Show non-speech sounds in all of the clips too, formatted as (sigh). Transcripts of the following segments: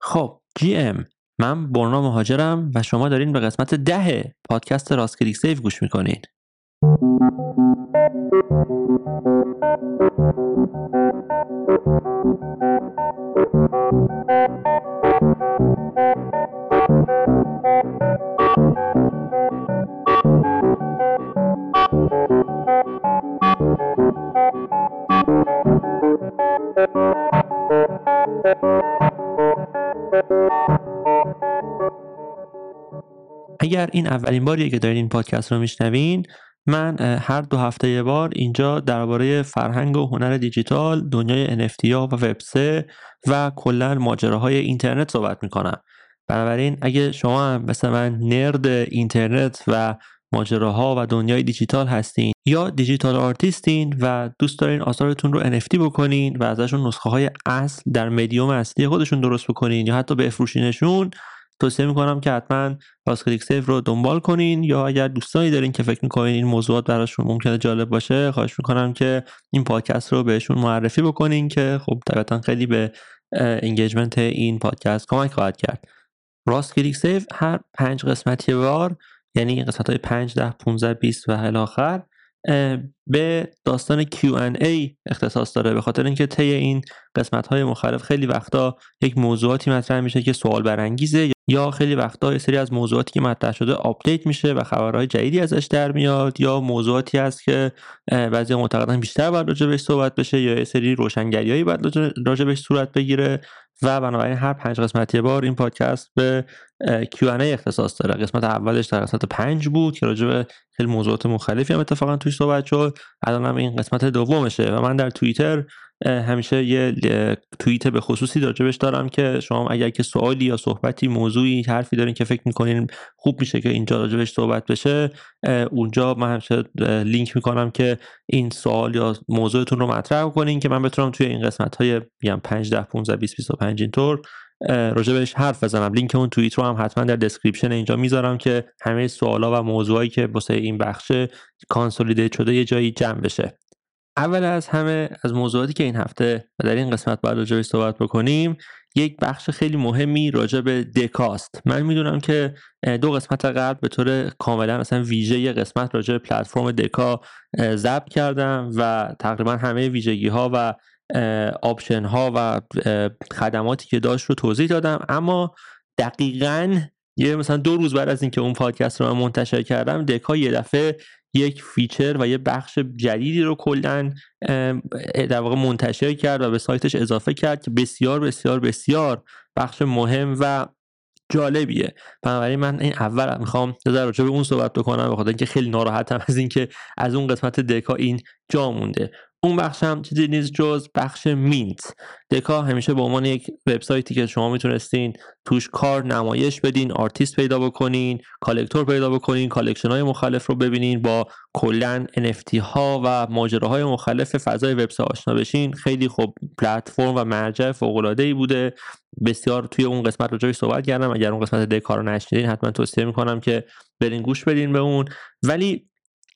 خب جی ام من برنا مهاجرم و شما دارین به قسمت ده پادکست راست سیف گوش می‌کنین. اگر این اولین باریه که دارین این پادکست رو میشنوین من هر دو هفته یه بار اینجا درباره فرهنگ و هنر دیجیتال دنیای NFT ها و وب 3 و کلا ماجراهای اینترنت صحبت می‌کنم. بنابراین اگه شما هم مثل من nerd اینترنت و ماجراها و دنیای دیجیتال هستین یا digital artist ین و دوست دارین آثارتون رو NFT بکنین و ازشون نسخه های اصل در مدیوم اصلی خودشون درست بکنین یا حتی بفروشینشون توصیه می‌کنم که حتما راست کلیک save رو دنبال کنین یا اگر دوستانی دارین که فکر می‌کنین این موضوعات براشون ممکنه جالب باشه خواهش می‌کنم که این پادکست رو بهشون معرفی بکنین که خب طبعا خیلی به engagement این پادکست کمک خواهد کرد. راست کلیک save هر پنج قسمتی بار یعنی قسمت های 5 10 15 20 و الی آخر به داستان Q&A اختصاص داره به خاطر اینکه طی این قسمت های مختلف خیلی وقتا یک موضوعاتی مطرح میشه که سوال برانگیزه یا خیلی وقتا یه سری از موضوعاتی که مطرح شده update میشه و خبرهای جدیدی ازش در میاد یا موضوعاتی هست که بعضی معتقدن بیشتر باید راجبش صحبت بشه یا یه سری روشنگریایی باید راجبش صورت بگیره. و بنابراین هر پنج قسمتی بار این پادکست به Q&A اختصاص داره. قسمت اولش در قسمت پنج بود که راجع به خیلی موضوعات مختلفی هم اتفاقا توش صحبت شد. الان هم این قسمت دومشه و من در توییتر همیشه یه توییت به خصوصی راجبش دارم که شما اگر که سوالی یا صحبتی موضوعی حرفی دارین که فکر می‌کنین خوب میشه که اینجا راجبش صحبت بشه اونجا من همیشه لینک می‌کنم که این سوال یا موضوعتون رو مطرح کنین که من بتونم توی این قسمت های 5 10 15 20 25 اینطور راجبش حرف بزنم. لینک اون توییت رو هم حتما در description اینجا می‌ذارم که همه سوالا و موضوعایی که واسه این بخش consolidate شده یه جایی جمع بشه. اول از همه از موضوعاتی که این هفته و در این قسمت باید راجبش صحبت بکنیم یک بخش خیلی مهمی راجع به دکاست. من می‌دونم که دو قسمت قبل به طور کاملا مثلا ویژه قسمت راجع به پلتفرم دکا ضبط کردم و تقریبا همه ویژگی ها و option ها و خدماتی که داشت رو توضیح دادم. اما دقیقا یه مثلا دو روز بعد از اینکه اون پادکست رو من منتشر کردم دکا یه دفعه یک feature و یه بخش جدیدی رو کلا در واقع منتشر کرد و به سایتش اضافه کرد که بسیار بسیار بسیار بخش مهم و جالبیه. بنابراین من این اول می‌خوام در راجع به اون صحبت بکنم بخاطر اینکه خیلی ناراحتم از اینکه از اون قسمت دکا این جا مونده. اون بخش هم چیزی نیست جز بخش mint. دکا همیشه به عنوان یک وبسایتی که شما می‌تونستین توش کار نمایش بدین آرتیست پیدا بکنین collector پیدا بکنین collection های مختلف رو ببینین یا کلا NFT ها و ماجراهای مختلف فضای وب آشنا بشین. خیلی خوب پلتفرم و مرجع فوق ای بوده. بسیار توی اون قسمت راجبش صحبت کردم. اگر اون قسمت دکا رو نشنیدین حتما توصیه می‌کنم که برین گوش بدین به اون. ولی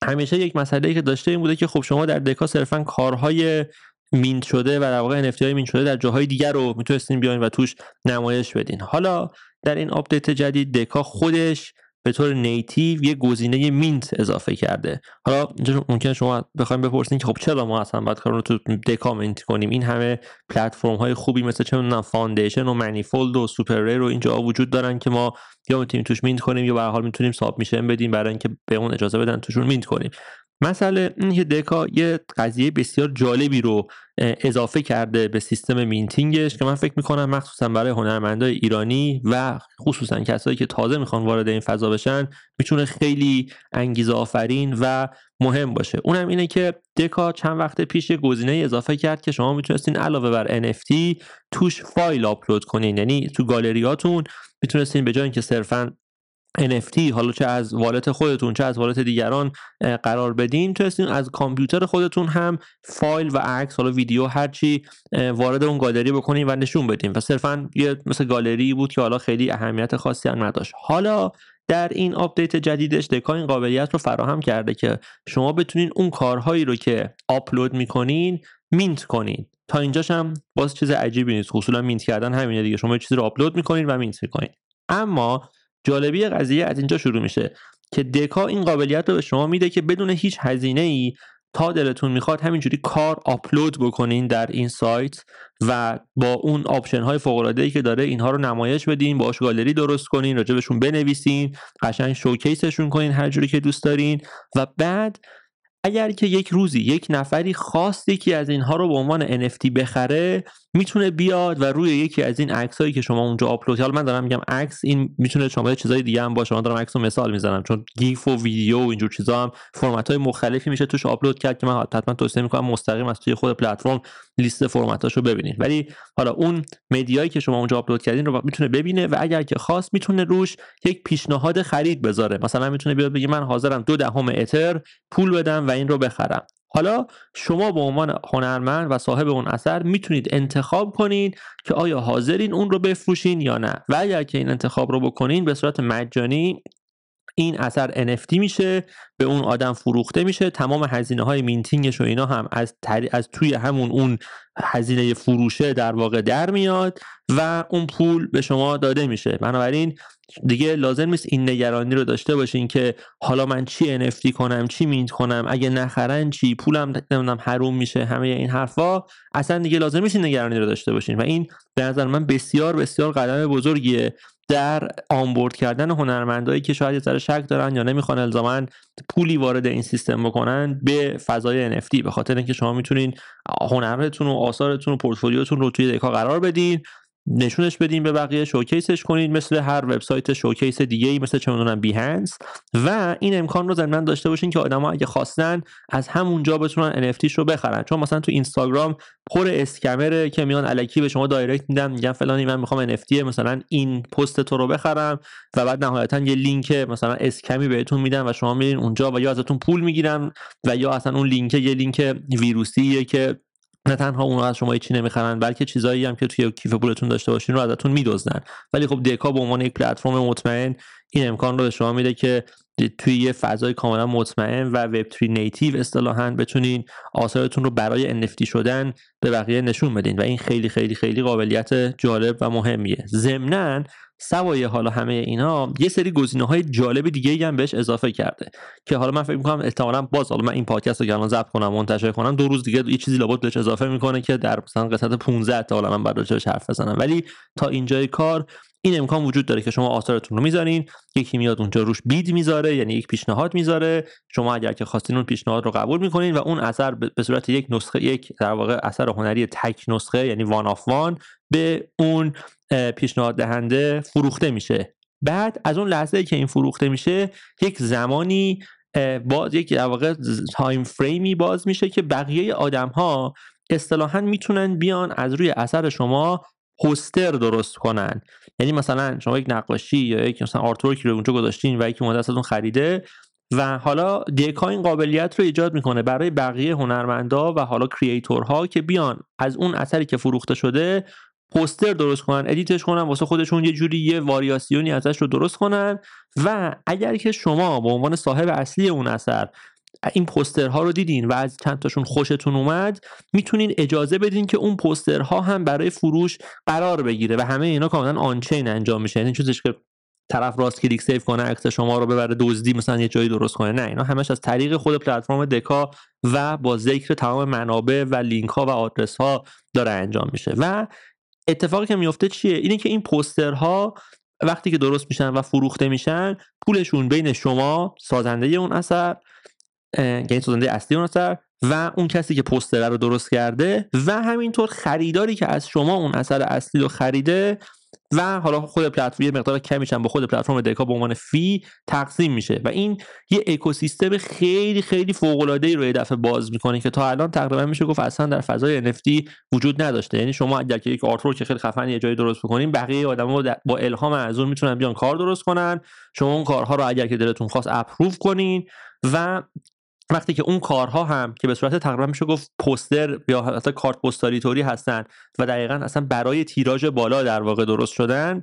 همیشه یک مسئله که داشته این بوده که خب شما در دکا صرفا کارهای mint شده و در واقع NFT های mint شده در جاهای دیگر رو می‌تونستین بیاین و توش نمایش بدین. حالا در این update جدید دکا خودش به طور native یه گزینه mint اضافه کرده. حالا اینجا ممکنه شما بخوایم بپرسین که خب چرا ما اصلا باید کار رو تو دکا mint کنیم؟ این همه پلتفرم های خوبی مثل چه می‌دونم Foundation و Manifold و SuperRare و اینا وجود دارن که ما یا می‌تونیم توش mint کنیم یا به هر حال می‌تونیم submission بدیم برای اینکه بهمون اجازه بدن توشون mint کنیم. مسئله اینکه دکا یه قضیه بسیار جالبی رو اضافه کرده به سیستم مینتینگش که من فکر می‌کنم مخصوصا برای هنرمندای ایرانی و خصوصا کسایی که تازه می‌خوان وارد این فضا بشن می‌تونه خیلی انگیزه آفرین و مهم باشه. اونم اینه که دکا چند وقت پیش گزینه اضافه کرد که شما می‌تونستین علاوه بر NFT توش فایل آپلود کنین. یعنی تو گالریاتون می‌تونستین به جای اینکه صرفا NFT حالا چه از wallet خودتون چه از wallet دیگران قرار بدین. تونستین از کامپیوتر خودتون هم فایل و عکس حالا ویدیو هرچی وارد اون گالری بکنین و نشون بدین. و صرفا یه مثل گالری بود که حالا خیلی اهمیت خاصی هم نداشت. حالا در این update جدیدش Deca این قابلیت رو فراهم کرده که شما بتونین اون کارهایی رو که آپلود می‌کنین mint کنین. تا اینجاش هم باز چیز عجیبی نیست. اصولا mint کردن همینه دیگه. شما چیزی رو آپلود می‌کنین و mint می‌کنین. اما جالبی قضیه از اینجا شروع میشه که Deca این قابلیت رو به شما میده که بدون هیچ هزینه ای تا دلتون می‌خواد همینجوری کار آپلود بکنین در این سایت و با اون option های فوق العاده ای که داره اینها رو نمایش بدین باش گالری درست کنین راجبشون بنویسین قشنگ showcase شون کنین هر جوری که دوست دارین و بعد اگر که یک روزی یک نفری خواست یکی از اینها رو به عنوان NFT بخره می‌تونه بیاد و روی یکی از این عکس هایی که شما اونجا آپلود حالا من دارم میگم عکس این می‌تونه شما چیزای دیگه هم باشه. من دارم عکس مثال می‌زنم چون GIF و ویدیو و اینجور چیزا هم فرمت های مختلفی میشه توش آپلود کرد که من حتما توصیه می‌کنم مستقیم از توی خود پلتفرم لیست فرمتاشو ببینید. ولی حالا اون media یی که شما اونجا آپلود کردین رو می‌تونه ببینه و اگر که خواست می‌تونه روش یک پیشنهاد خرید بذاره. مثلا می‌تونه بیاد بگه من حاضرم دو دهم اتر پول بدم و این رو بخرم. حالا شما به عنوان هنرمند و صاحب اون اثر می‌تونید انتخاب کنید که آیا حاضرین اون رو بفروشین یا نه. و اگر که این انتخاب رو بکنین به صورت مجانی این اثر NFT میشه به اون آدم فروخته میشه. تمام هزینه های مینتینگش و اینا هم از, از توی همون اون هزینه فروشه در واقع در میاد و اون پول به شما داده میشه. بنابراین دیگه لازم نیست این نگرانی رو داشته باشین که حالا من چی NFT کنم چی مینت کنم اگه نخرن چی پولم نمی‌دونم حروم میشه همه این حرفا. اصلا دیگه لازم نیست این نگرانی رو داشته باشین. و این به نظر من بسیار بسیار قدم بزرگیه. در آنبورد کردن هنرمندایی که شاید یه شک دارن یا نمی‌خوان الزاما پولی وارد این سیستم بکنن به فضای NFT به خاطر اینکه شما می‌تونین هنرتون و آثارتون و پورتفولیوتون رو توی دکا قرار بدین. نشونش بدین به بقیه شوکیسش کنید مثل هر وبسایت شوکیس دیگه ای مثل چه می‌دونم بیهنس و این امکان رو ضمن داشته باشین که آدما اگه خواستن از همونجا بتونن NFT رو بخرن. چون مثلا تو اینستاگرام پر scammer ه که میان الکی به شما direct میدن میگن فلانی من می‌خوام NFT مثلا این پست تو رو بخرم. و بعد نهایتا یه لینک مثلا scam ی بهتون میدن و شما میرین اونجا و یا ازتون پول می‌گیرن و یا اصلا اون لینک یه لینک ویروسیه که نه تنها اونها از شما چی نمی‌خرن بلکه چیزایی هم که توی کیف پولتون داشته باشین رو ازتون میدزدن. ولی خب دکا به عنوان یک پلتفرم مطمئن این امکان رو به شما میده که توی یه فضای کاملا مطمئن و وب 3 نیتیو اصطلاحا بتونین آثارتون رو برای NFT شدن به بقیه نشون بدین و این خیلی خیلی خیلی قابلیت جالب و مهمیه. ضمنا سوای حالا همه اینا یه سری گزینه های جالب دیگه هم بهش اضافه کرده که حالا من فکر می‌کنم احتمالاً باز حالا من این پادکست رو الان ضبط کنم منتشر کنم دو روز دیگه یه چیزی لابد بهش اضافه می‌کنه که در مثلا قسمت 15 تا حالا من بعد راجعش حرف بزنم. ولی تا اینجای کار این امکان وجود داره که شما آثارتون رو می‌ذارین یکی میاد اونجا روش bid می‌ذاره یعنی یک پیشنهاد می‌ذاره. شما اگر که خواستین اون پیشنهاد رو قبول می‌کنین و اون اثر به صورت یک نسخه یک در واقع اثر هنری تک نسخه یعنی one of one به اون پیشنهاد دهنده فروخته میشه. بعد از اون لحظه که این فروخته میشه یک زمانی باز یک در واقع time frame ی باز میشه که بقیه آدم ها اصطلاحا می‌تونن بیان از روی اثر شما پوستر درست کنن. یعنی مثلا شما یک نقاشی یا یک مثلا artwork ی رو اونجا گذاشتین و یکی اومد ازتون خریده و حالا Deca این قابلیت رو ایجاد می‌کنه برای بقیه هنرمندا و حالا creator ها که بیان از اون اثری که فروخته شده پوستر درست کنن edit ش کنن واسه خودشون یه جوری یه واریاسیونی ازش رو درست کنن و اگر که شما به عنوان صاحب اصلی اون اثر این پوسترها رو دیدین و از چند تاشون خوشتون اومد می‌تونین اجازه بدین که اون پوسترها هم برای فروش قرار بگیره و همه اینا کاملا on-chain انجام میشه. یعنی چیزش که طرف راست کلیک save کنه عکس شما رو ببره دزدی مثلا یه جایی درست کنه. نه اینا همش از طریق خود پلتفرم Deca و با ذکر تمام منابع و لینک ها و آدرس ها داره انجام میشه. و اتفاقی که میفته چیه؟ اینه که این پوسترها وقتی که درست میشن و فروخته میشن پولشون بین شما سازنده اون اثر یعنی سازنده اصلی اون اثر و اون کسی که پوستر رو درست کرده و همینطور خریداری که از شما اون اثر اصلی رو خریده و حالا خود پلتفرم یه مقدار کمیش هم با خود پلتفرم دکا به عنوان فی تقسیم میشه و این یه اکوسیستم خیلی خیلی فوق العاده ای رو یه دفعه باز می‌کنه که تا الان تقریبا میشه گفت اصلا در فضای NFT وجود نداشته. یعنی شما اگر که یک آرتور که خیلی خفن یه جایی درست بکنین بقیه آدما با الهام از اون می‌تونن بیان کار درست کنن. شما اون کارها رو اگر که دلتون خواست اپروو کنین و وقتی که اون کارها هم که به صورت تقریبا میشه گفت پوستر یا حتی کارت پستالی طوری هستن و دقیقا اصلا برای تیراژ بالا در واقع درست شدن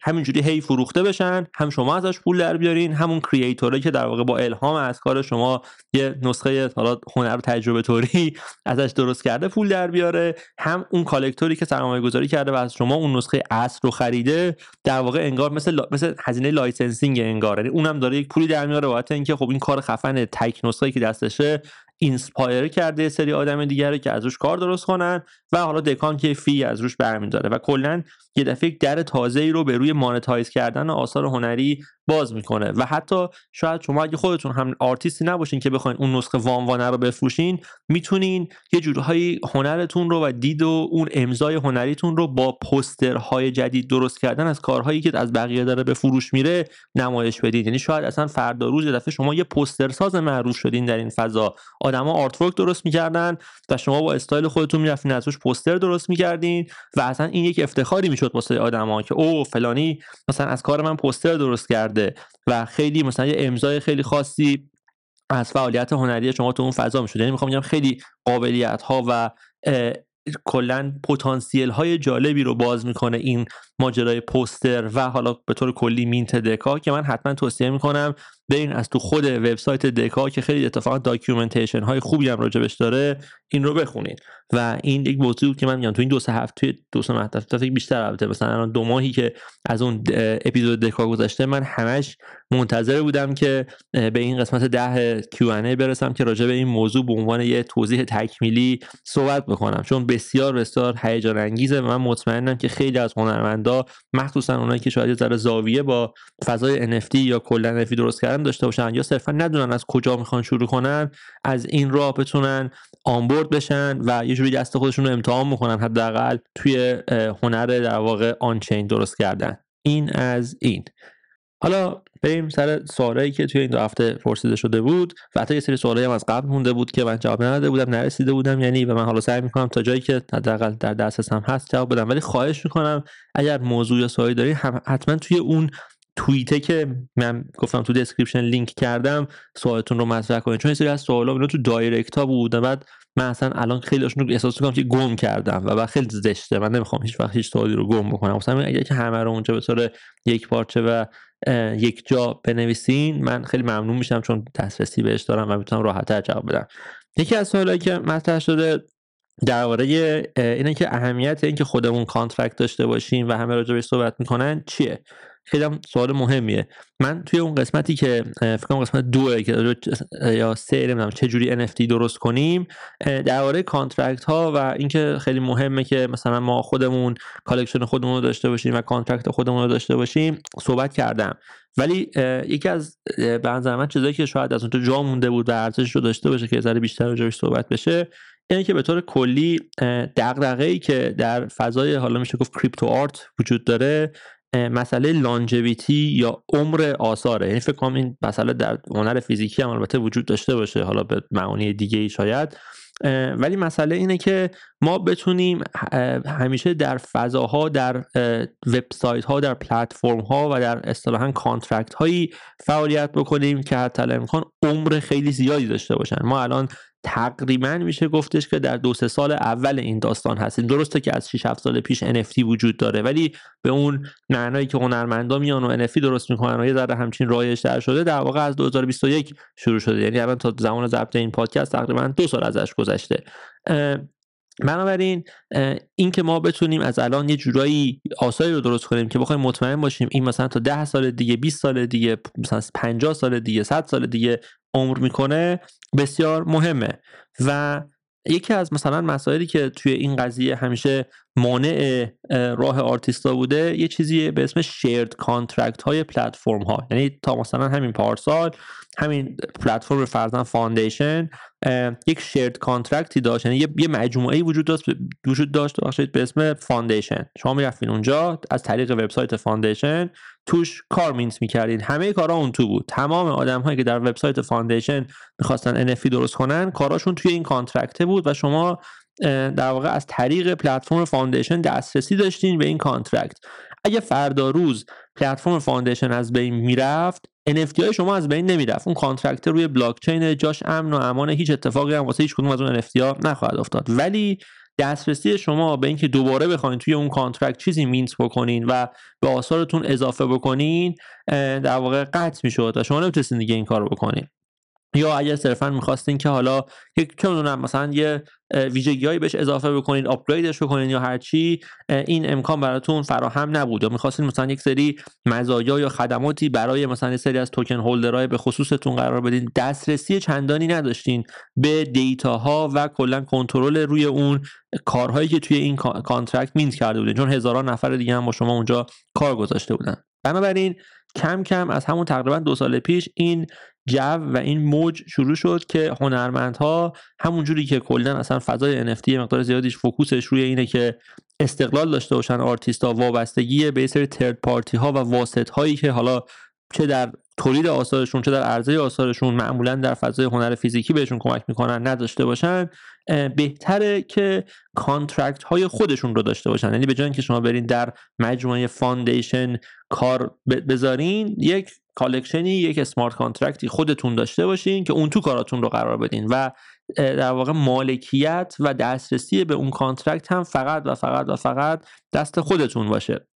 همینجوری هی فروخته بشن هم شما ازش پول در بیارین همون کریئتوره که در واقع با الهام از کار شما یه نسخه حالا هنر تجربه طوری (laughs) ازش درست کرده پول در بیاره هم اون کالکتوری که سرمایه گذاری کرده و از شما اون نسخه اصل رو خریده در واقع انگار مثل مثل هزینه licensing انگار یعنی اونم داره یک پولی در میاره اینکه خب این کار خفن تک نسخه که دستشه inspire کرده سری آدم دیگره که از روش کار درست کنن و حالا Deca یک fee از روش برمیداره. و کلا یه دفعه یک در تازه ای رو به روی monetize کردن آثار هنری باز می‌کنه. و حتی شاید شما اگه خودتون هم آرتیستی نباشین که بخواین اون نسخه وانوانه رو بفروشین می‌تونین یه جورهایی هنرتون رو و دید و اون امضای هنریتون رو با پوسترهای جدید درست کردن از کارهایی که از بقیه داره به فروش میره نمایش بدید. یعنی شاید اصلا فردا روز یه دفعه شما یه پوستر ساز معروف شدین در این فضا. آدما آرت درست می‌کردن و شما با استایل خودتون می‌رفتین ازش پوستر درست می‌کردین و اصلا این یک افتخاری می‌شد واسه آدما که او فلانی مثلا از کار من پوستر درست کرده و خیلی مثلا یه امضای خیلی خاصی از فعالیت هنری شما تو اون فضا می‌شد. یعنی می‌خوام بگم خیلی قابلیت ها و کلا پتانسیل های جالبی رو باز می‌کنه این ماجرای پوستر و حالا به طور کلی mint Deca که من حتما توصیه می‌کنم برین از تو خود وبسایت Deca که خیلی اتفاقا documentation های خوبی هم راجبش داره این رو بخونید و این یک موضوع که من میگم تو این دو سه هفته دو سه هفته بیشتر البته. مثلا دو ماهی که از اون اپیزود Deca گذشته من همش منتظر بودم که به این قسمت ده Q&A برسم که راجع به این موضوع به عنوان یه توضیح تکمیلی صحبت بکنم. چون بسیار بسیار هیجان انگیزه و من مطمئنم که خیلی از هنرمندا مخصوصا اونایی که شاید ذره زاویه با فضای NFT یا کلا NFT درست کردن داشته باشن یا صرفا ندونن از کجا می‌خوان شروع کنن از این راه بتونن آنبورد بشن و یه جوری دست خودشون رو امتحان می‌کنن حداقل توی هنر در واقع آنچین درست کردن. این از این. حالا بریم سر سوالایی که توی این دو هفته پرسیده شده بود و حتی یه سری سوالایی هم از قبل مونده بود که من جواب نداده بودم نرسیده بودم یعنی و من حالا سعی می‌کنم تا جایی که حداقل در دسترسم هست جواب بدم. ولی خواهش می‌کنم اگر موضوع یا سوالی دارین حتما توی اون توییته که من گفتم تو description لینک کردم سوالتون رو مطرح کنید. چون سری از سوالا اینا تو direct ها بود بعد من اصلا الان خیلی رو احساس می‌کنم که گم کردم و بعد خیلی زشته. من نمی‌خوام هیچ وقت هیچ سوالی رو گم بکنم. مثلا اگر که همه رو اونجا به طور یک پارچه و یک جا بنویسین من خیلی ممنون میشم چون دسترسی بهش دارم و می‌تونم راحتتر جواب بدم. یکی از سوالایی که مطرح شده درباره اینه که اهمیت اینکه خودمون contract داشته باشیم و همه راجع صحبت می‌کنن چیه؟ خیلی هم سوال مهمیه. من توی اون قسمتی که فکر کنم قسمت دوه که یا سه نمی‌دونم چه جوری NFT درست کنیم درباره contract ها و اینکه خیلی مهمه که مثلا ما خودمون collection خودمون رو داشته باشیم و contract خودمون رو داشته باشیم صحبت کردم. ولی یکی از به من چیزایی که شاید از اونجا جا مونده بود و ارزشش رو داشته باشه که ذره بیشتر راجعش صحبت بشه اینه که به طور کلی دغدغه‌ای که در فضای حالا میشه گفت crypto art وجود داره مسئله longevity یا عمر آثاره. یعنی فکر کنم این مسئله در هنر فیزیکی هم البته وجود داشته باشه حالا به معانی دیگه ای شاید ولی مسئله اینه که ما بتونیم همیشه در فضاها در وبسایت ها در پلتفرم ها و در اصطلاحا contract هایی فعالیت بکنیم که حتی امکان عمر خیلی زیادی داشته باشن. ما الان تقریبا میشه گفتش که در دو سه سال اول این داستان هستیم درسته که از 6 7 سال پیش NFT وجود داره ولی به اون معنایی که هنرمندا میان و NFT درست می‌کنن و یه ذره همچین رایج در شده در واقع از 2021 شروع شده. یعنی الان تا زمان ضبط این پادکست تقریبا دو سال ازش گذشته. بنابراین این که ما بتونیم از الان یه جورایی آثاری رو درست کنیم که بخوایم مطمئن باشیم این مثلا تا 10 سال دیگه 20 سال دیگه مثلا 50 سال دیگه 100 سال دیگه عمر می‌کنه بسیار مهمه. و یکی از مثلا مسائلی که توی این قضیه همیشه مانع راه آرتیستا بوده یه چیزی به اسم shared contract های پلتفرم ها یعنی تا مثلا همین پارسال همین پلتفرم فرضا Foundation یک shared contract ی داشت. یعنی یه مجموعه وجود داشت وجود داشت به اسم Foundation. شما می‌رفتین اونجا از طریق وبسایت Foundation توش کار mint می‌کردین. همه کارا اون تو بود. تمام آدم هایی که در وبسایت Foundation می‌خواستن NFT درست کنن کاراشون توی این contract ه بود و شما در واقع از طریق پلتفرم Foundation دسترسی داشتین به این contract اگه فردا روز پلتفرم Foundation از بین می‌رفت NFT های شما از بین نمی‌رفت. اون contract روی بلاک چین جاش امن و امان هیچ اتفاقی هم واسه هیچ کدوم از اون NFT ها نخواهد افتاد. ولی دسترسی شما به اینکه دوباره بخواین توی اون contract چیزی mint بکنین و به آثارتون اضافه بکنین در واقع قطع می‌شد و شما نمی‌تونستین دیگه این کار بکنین. یا اگر صرفا می‌خواستین که حالا یک چه مثلا یه ویژگیهایی بهش اضافه بکنین آپگریدش بکنین یا هرچی این امکان براتون فراهم نبود. یا می‌خواستین مثلا یک سری مزایا یا خدماتی برای مثلا یک سری از توکن هولدرهای به خصوصتون قرار بدین دسترسی چندانی نداشتین به دیتاها و کلا کنترل روی اون کارهایی که توی این contract mint کرده بودین. چون هزاران نفر دیگه هم با شما اونجا کار گذاشته بودن. بنابراین کم کم از همون تقریبا دو سال پیش این جو و این موج شروع شد که هنرمندها همونجوری که کلا اصلا فضای NFT مقدار زیادیش focus ش روی اینه که استقلال داشته باشن آرتیستا وابستگی به سری third party ها و واسط هایی که حالا چه در تولید آثارشون چه در عرضه آثارشون معمولا در فضای هنر فیزیکی بهشون کمک می‌کنن نداشته باشن بهتره که contract های خودشون رو داشته باشن. یعنی به جای اینکه شما برین در مجموعه Foundation کار بذارین یک collection ی یک smart contract ی خودتون داشته باشین که اون تو کاراتون رو قرار بدین و در واقع مالکیت و دسترسی به اون contract هم فقط و فقط و فقط دست خودتون باشه.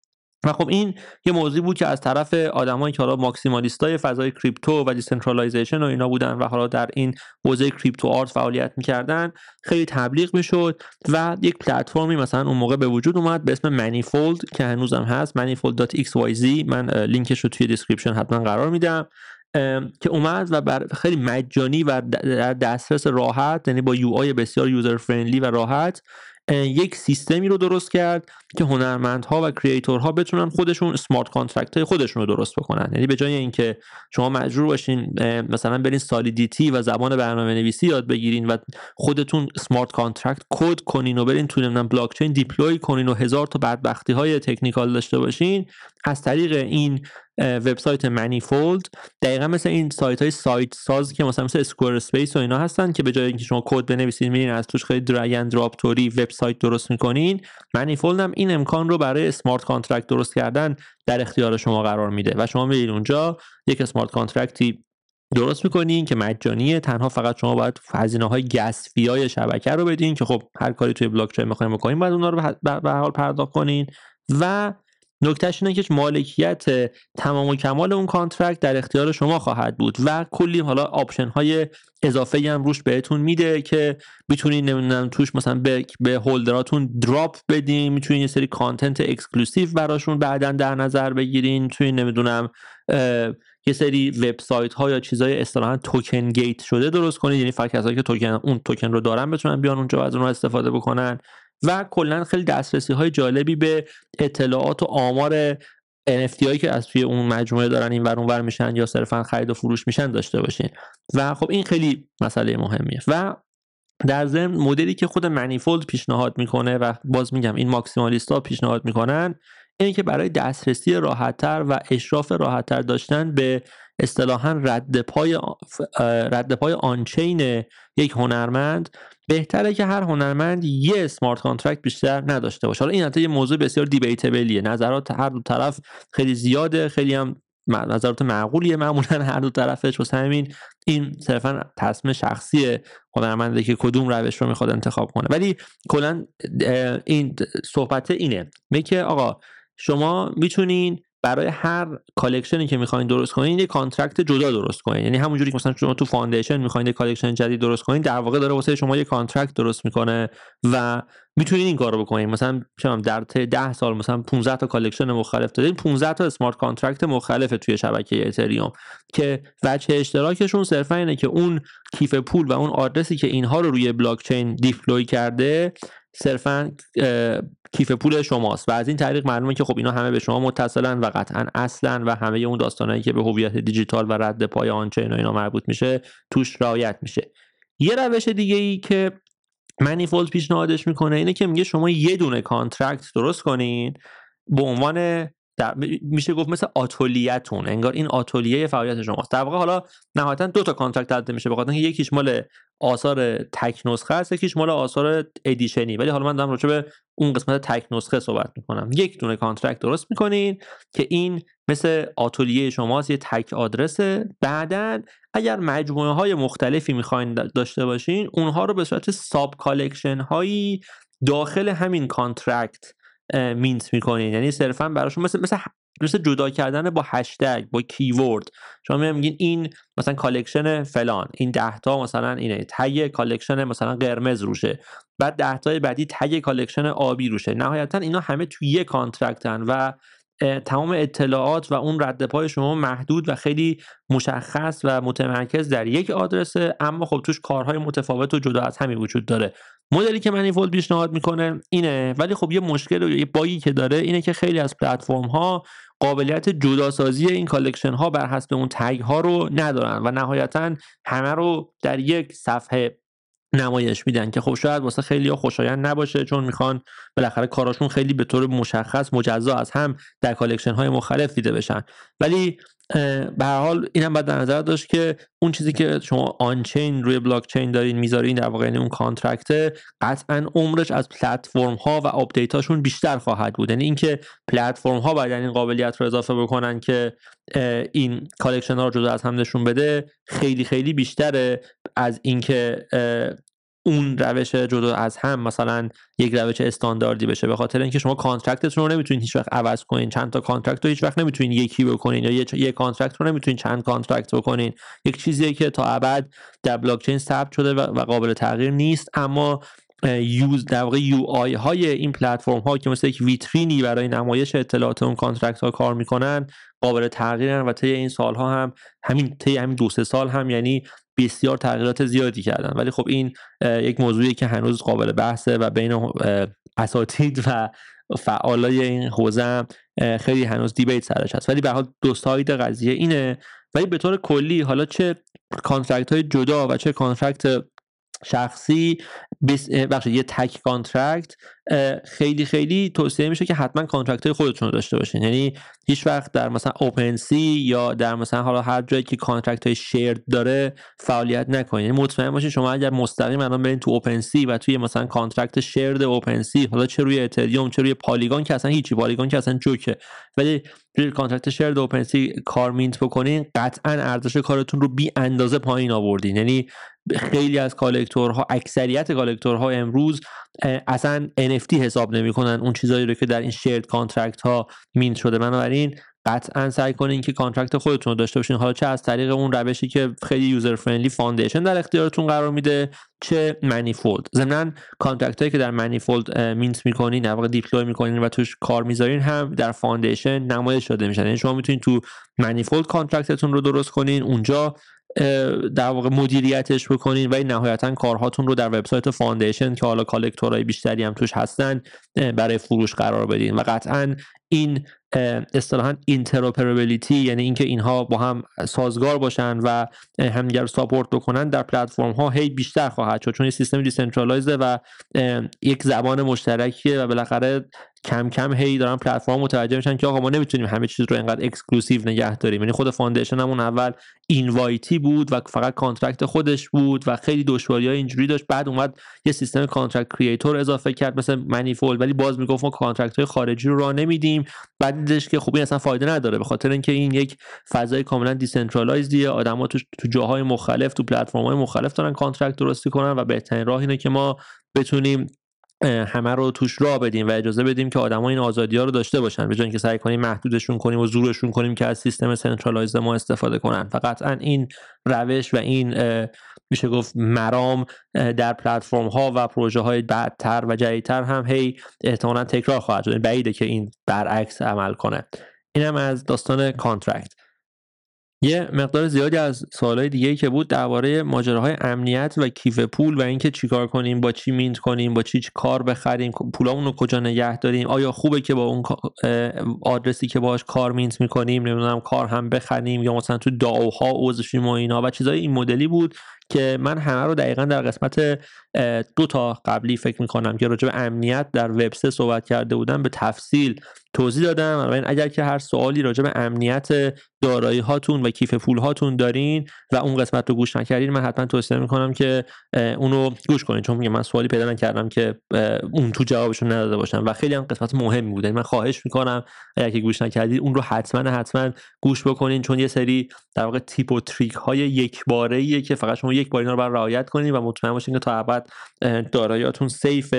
و خب این یه موضوعی بود که از طرف آدمایی که حالا maximalist ای فضای کریپتو و decentralization و اینا بودن و حالا در این حوزه crypto art فعالیت می‌کردن خیلی تبلیغ می‌شد و یک پلتفرمی مثلا اون موقع به وجود اومد به اسم Manifold که هنوزم هست manifold.xyz من لینکش رو توی description حتما قرار میدم که اومد و بر خیلی مجانی و در دسترس راحت یعنی با UI بسیار user friendly و راحت یک سیستمی رو درست کرد که هنرمندها و creator ها بتونن خودشون smart contract های خودشون رو درست بکنن. یعنی به جای اینکه شما مجبور باشین مثلا برین Solidity و زبان برنامه نویسی یاد بگیرین و خودتون smart contract کد کنین و برین توی نمی‌دونم بلاک چین deploy کنین و هزار تا بدبختی های technical داشته باشین از طریق این وبسایت Manifold دقیقا مثل این سایت های سایت ساز که مثلا مثل Squarespace و اینا هستن که به جای اینکه شما کد بنویسید میرین از توش خیلی drag drop توری وبسایت درست می‌کنین Manifold هم این امکان رو برای smart contract درست کردن در اختیار شما قرار میده و شما میرین اونجا یک smart contract ی درست می‌کنین که مجانیه تنها فقط شما باید هزینه های gas fee های شبکه رو بدین که خب هر کاری توی بلاک چین می‌خوایم بکنین باید اونا رو به حال پرداخت کنین و نکتهش اینه که مالکیت تمام و کمال اون contract در اختیار شما خواهد بود و کلی حالا آپشن های اضافه هم روش بهتون میده که می‌تونین نمی‌دونم توش مثلا به, به holder اتون drop بدین می‌تونین یه سری content exclusive براشون بعدا در نظر بگیرین توی نمی‌دونم یه سری وبسایت ها یا چیزای اصطلاحا توکن گیت شده درست کنید یعنی فقط کسایی که توکن اون توکن رو دارن بتونن بیان اونجا از اون استفاده بکنن. و کلا خیلی دسترسی های جالبی به اطلاعات و آمار NFT هایی که از توی اون مجموعه دارن این ور میشن یا صرفا خرید و فروش میشن داشته باشین. و خب این خیلی مسئله مهمیه. و در ضمن مدلی که خود منیفولد پیشنهاد می‌کنه و باز میگم این ماکسیمالیست ها پیشنهاد می‌کنن اینه که برای دسترسی راحتتر و اشراف راحتتر داشتن به اصطلاحا رد پای رد پای on-chain یک هنرمند بهتره که هر هنرمند یه smart contract بیشتر نداشته باشه. حالا این یه موضوع بسیار debatable یه نظرات هر دو طرف خیلی زیاده خیلی هم نظرات معقولیه معمولا (laughs) هر دو طرفش. واسه همین این صرفا تصمیم شخصی هنرمنده که کدوم روش رو می‌خواد انتخاب کنه. ولی کلا این صحبت اینه. میگه آقا شما می‌تونین برای هر collection ی که می‌خواین درست کنین یه contract جدا درست کنین. یعنی همونجوری که مثلا شما تو Foundation می‌خواین یه collection جدید درست کنین در واقع داره واسه شما یه contract درست می‌کنه و می‌تونین این کارو بکنین. مثلا چه در طی 10 سال مثلا 15 تا collection مختلف دادین 15 تا smart contract مختلف توی شبکه اتریوم که وجه اشتراکشون صرفا اینه که اون کیف پول و اون آدرسی که اینها رو روی بلاک چین deploy کرده صرفا کیف پول شماست و از این طریق معلومه که خب اینا همه به شما متصلن و قطعا اصلا و همه اون داستانهایی که به هویت دیجیتال و رد پای on-chain و اینا مربوط میشه توش رعایت میشه. یه روش دیگه ای که Manifold پیشنهادش می‌کنه اینه که میگه شما یه دونه contract درست کنین به عنوان در میشه گفت مثل آتولیتون. انگار این آتولیه فعالیت شماست. در واقع حالا نهایتا دو تا contract داده میشه بخاطر اینکه یکیش مال آثار تک نسخه است یکیش مال آثار edition ی. ولی حالا من دارم راجع به اون قسمت تک نسخه صحبت می‌کنم. یک دونه contract درست می‌کنین که این مثل آتولیه شماست یه تک آدرسه بعدا اگر مجموعه های مختلفی می‌خواین داشته باشین اونها رو به صورت sub collection هایی داخل همین contract mint می‌کنین. یعنی صرفا براشون مثل مثل مثل جدا کردن با هشتگ با keyword. شما میگین این مثلا collection فلان این ده تا مثلا اینه tag collection مثلا قرمز روشه. بعد ده تای بعدی tag collection آبی روشه. نهایتا اینا همه توی یه contract ن و تمام اطلاعات و اون رد پای شما محدود و خیلی مشخص و متمرکز در یک آدرسه. اما خب توش کارهای متفاوت و جدا از همین وجود داره. مدلی که Manifold پیشنهاد می‌کنه اینه ولی خب یه مشکل و یه باگی که داره اینه که خیلی از پلتفرم ها قابلیت جداسازی این collection ها بر حسب اون تگ ها رو ندارن و نهایتا همه رو در یک صفحه نمایش میدن که خب شاید واسه خیلی ها خوشایند نباشه چون می‌خوان بالاخره کاراشون خیلی به طور مشخص مجزا از هم در collection های مختلف دیده بشن. ولی به هر حال اینم باید در نظر داشت که اون چیزی که شما on-chain روی بلاک چین دارین می‌ذارین در واقع یعنی اون contract قطعا عمرش از پلتفرم ها و آپدیت هاشون بیشتر خواهد بود. یعنی اینکه پلتفرم ها باید این قابلیت رو اضافه بکنن که این collection ها رو جدا از هم نشون بده خیلی خیلی بیشتره از اینکه اون روش جدا از هم مثلا یک روش استانداردی بشه به خاطر اینکه شما contractتون رو نمی‌تونید هیچ وقت عوض کنین. چند تا contract رو هیچ وقت نمی‌تونید یکی بکنین یا یک contract رو نمی‌تونید چند contract بکنین. یک چیزیه که تا ابد در بلاک چین ثبت شده و قابل تغییر نیست اما use در واقع UI های این پلتفرم ها که مثل یک ویترینی برای نمایش اطلاعات اون contract ها کار می‌کنن قابل تغییرن و طی این سالها هم همین طی همین دو سه سال هم یعنی بسیار تغییرات زیادی کردن. ولی خب این یک موضوعی که هنوز قابل بحثه و بین اساتید و فعالای این حوزه خیلی هنوز debate سرش هست. ولی به حال دو side قضیه اینه. ولی به طور کلی حالا چه contract های جدا و چه contract شخصی بخش یه تک contract خیلی خیلی توصیه میشه که حتما contract های خودتون رو داشته باشین. یعنی هیچ وقت در مثلا OpenSea یا در مثلا حالا هر جایی که contract های shared داره فعالیت نکنین. یعنی مطمئن باشین شما اگر مستقیم الان برین تو OpenSea و توی مثلا contract shared OpenSea حالا چه روی اتریوم چه روی Polygon که اصلا هیچی Polygon که اصلا جوکه. ولی روی contract shared OpenSea کار mint بکنین قطعا ارزش کارتون رو بی اندازه پایین آوردین. یعنی خیلی از collectorها اکثریت collectorها امروز اصلا NFT حساب نمی‌کنن. اون چیزایی رو که در این shared contract ها mint شده. بنابراین قطعا سعی کنین که contract خودتون رو داشته باشین. حالا چه از طریق اون روشی که خیلی user friendly Foundation در اختیارتون قرار میده چه Manifold ضمن contract هایی که در Manifold mint می‌کنین در واقع deploy می‌کنین و توش کار می‌ذارین هم در Foundation نمایش داده میشن. یعنی شما می‌تونین تو Manifold contractتون رو درست کنین اونجا در واقع مدیریتش بکنین و نهایتا کارهاتون رو در وبسایت Foundation که حالا collectorهای بیشتری هم توش هستن برای فروش قرار بدین. و قطعا این اصطلاحا interoperability یعنی اینکه اینها با هم سازگار باشن و همدیگر support بکنن در پلتفرم ها هی بیشتر خواهد شد چون این سیستم decentralizeه و یک زبان مشترکیه و بالاخره کم کم هی دارن پلتفرم متوجه میشن که آقا ما نمی‌تونیم همه چیز رو اینقدر exclusive نگه داریم. یعنی خود Foundation همون اول inviteی بود و فقط contract خودش بود و خیلی دشواری های اینجوری داشت. بعد اومد یه سیستم contract creator اضافه کرد مثل Manifold ولی باز می‌گفت ما contract های خارجی رو راه نمیدیم. بعد دیدش که خوبی اصلا فایده نداره به خاطر اینکه این یک فضای کاملا decentralizedیه آدما تو تو جاهای مختلف تو پلتفرم های مختلف دارن contract درست کنن و بهترین راه اینه که ما بتونیم همه رو توش راه بدیم و اجازه بدیم که آدما این آزادی ها رو داشته باشن. به جای اینکه سعی کنیم محدودشون کنیم و زورشون کنیم که از سیستم centralized ما استفاده کنن. و قطعا این روش و این میشه گفت مرام در پلتفرم ها و پروژه های بعدتر و جدیدتر هم هی احتمالا تکرار خواهد شد. بعیده که این برعکس عمل کنه. اینم از داستان contract یه مقدار زیادی از سوالای دیگه که بود درباره ماجراهای امنیت و کیف پول و اینکه چیکار کنیم با چی mint کنیم با چی کار بخریم پولامون رو کجا نگه داریم آیا خوبه که با اون آدرسی که باهاش کار مینت می‌کنیم نمی‌دونم کار هم بخریم یا مثلا تو داوها عضوشیم و اینا و چیزای این مدلی بود که من همه رو دقیقا در قسمت دو تا قبلی فکر می‌کنم که راجع به امنیت در وب صحبت کرده بودم به تفصیل توضیح دادم. و اگر که هر سوالی راجع به امنیت دارایی هاتون و کیف پول هاتون دارین و اون قسمت رو گوش نکردین من حتما توصیه می‌کنم که اونو گوش کنین. چون میگم من سوالی پیدا نکردم که اون تو جوابشون نداده باشم و خیلی هم قسمت مهمی بوده من خواهش می‌کنم اگر که گوش نکردید اون رو حتما حتما گوش بکنین. چون یه سری در واقع تیپ و تریک های یک باره که فقط شما یک بار اینا رو رعایت کنید و مطمئن باشین که تا ابد داراییاتون سیف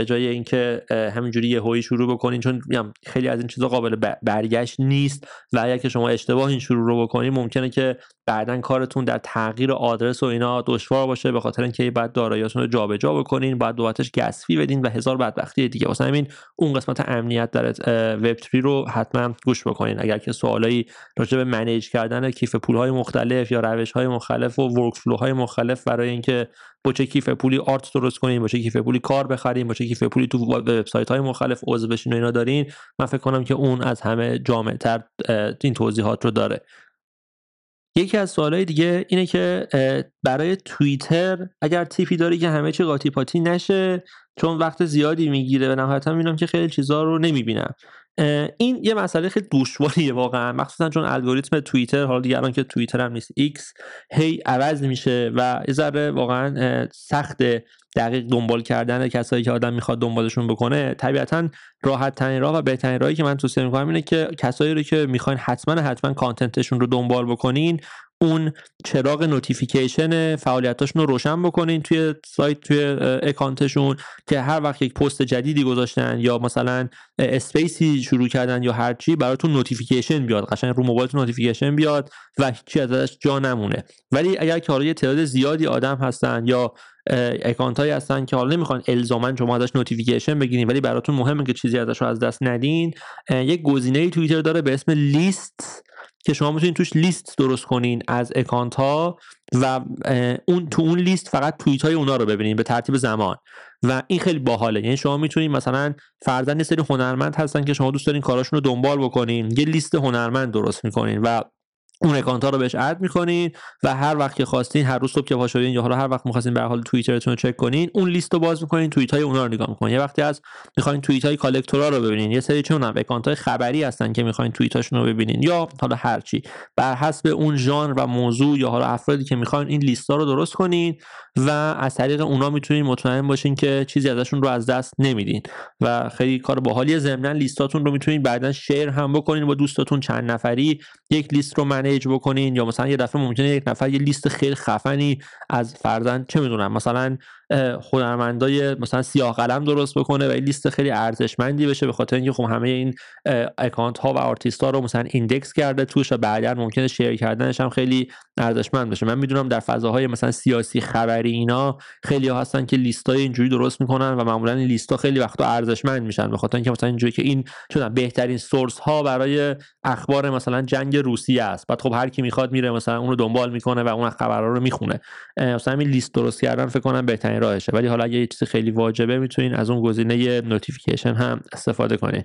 به جای اینکه همینجوری یهویی شروع بکنین چون خیلی از این چیزا قابل برگشت نیست و اگر که شما اشتباه این شروع رو بکنین ممکنه که بعدا کارتون در تغییر آدرس و اینا دشوار باشه به خاطر اینکه بعد داراییاتون رو جابجا بکنین بعد بابتش گسفی بدین و هزار بدبختی دیگه. واسه همین اون قسمت امنیت در وب 3 رو حتما گوش بکنین. اگر که سوالایی راجع به منیج کردن کیف پول های مختلف یا روش های مختلف و ورک مختلف برای اینکه با چه کیف پولی آرت درست کنین با چه کیف پولی کار بخرین با چه کیف پولی تو وبسایت های مختلف عضو بشین و اینا دارین من فکر کنم که اون از همه جامع تر این توضیحات رو داره. یکی از سوالهای دیگه اینه که برای توییتر اگر تیپی داری که همه چی قاطی پاتی نشه چون وقت زیادی می‌گیره و نهایتا می‌بینم که خیلی چیزها رو نمی‌بینم. این یه مسئله خیلی دشواریه واقعا. مخصوصا چون الگوریتم توییتر حالا دیگه الان که توییتر هم نیست X هی عوض میشه و یه ذره واقعا سخت دقیق دنبال کردن کسایی که آدم می‌خواد دنبالشون بکنه. طبیعتا راحت ترین راه و بهترین راهی که من توصیه می‌کنم اینه که کسایی رو که می‌خواین حتما حتما contentشون رو دنبال بکنین. اون چراغ notification فعالیتاشون رو روشن بکنین توی سایت توی اکانتشون که هر وقت یک پست جدیدی گذاشتن یا مثلا spaceی شروع کردن یا هر چی براتون notification بیاد قشنگ رو موبایلتون notification بیاد و چی ازش جا نمونه. ولی اگر که حالا یه تعداد زیادی آدم هستن یا اکانت هایی هستن که حالا نمی‌خوان الزاما شما ازش notification بگیرین ولی براتون مهمه که چیزی ازش رو از دست ندین یک گزینه توییتر داره به اسم لیست که شما می‌تونید توش لیست درست کنین از اکانت ها و اون تو اون لیست فقط توییت های اونا رو ببینین به ترتیب زمان. و این خیلی باحاله. یعنی شما می‌تونید مثلا فرضاً یه سری هنرمند هستن که شما دوست دارین کاراشون رو دنبال بکنین. یه لیست هنرمند درست می‌کنین و اون اکانت ها رو بهش add می‌کنین و هر وقت که خواستین هر روز صبح که پا یا حالا هر وقت می‌خواستین به حال توییترتون رو چک کنین اون لیست رو باز می‌کنین توییت های اونا رو نگاه می‌کنین. یه وقتی از می‌خواین توییت های collectorا رو ببینین یه سری چون اکانت های خبری هستن که می‌خواین توییتاشون رو ببینین یا حالا هر چی. بر حسب اون ژانر و موضوع یا حالا افرادی که می‌خواین این لیست ها رو درست کنین و از طریق اونا می‌تونین مطمئن باشین که چیزی ازشون رو از دست نمیدین. و خیلی کار باحالی ضمن لیستاتون رو می‌تونین بعدا شیر هم بکنین با دوستاتون چند نفری. یک لیست رو منیج بکنین یا مثلا یه دفعه ممکنه یک نفر یه لیست خیلی خفنی از فرزند چه می‌دونم مثلا هنرمندای مثلا سیاه قلم درست بکنه و این لیست خیلی ارزشمندی بشه به خاطر اینکه خب همه این اکانت ها و آرتیست ها رو مثلا index کرده توش و بعدا ممکنه share کردنش هم خیلی ارزشمند بشه. من می‌دونم در فضاهای مثلا سیاسی خبری اینا خیلی ها هستن که لیستای اینجوری درست می‌کنن و معمولا این لیست ها خیلی وقتا ارزشمند میشن به خاطر اینکه مثلا اینجوری که این چون بهترین source ها برای اخبار مثلا جنگ روسیه است. بعد خب هر کی می‌خواد میره مثلا اون رو دنبال می‌کنه و اون خبرها رو می‌خونه. مثلا این لیست درست کردن فکر کنم بهترین راهشه. ولی حالا اگه یه چیز خیلی واجبه می‌تونین از اون گزینه notification هم استفاده کنین.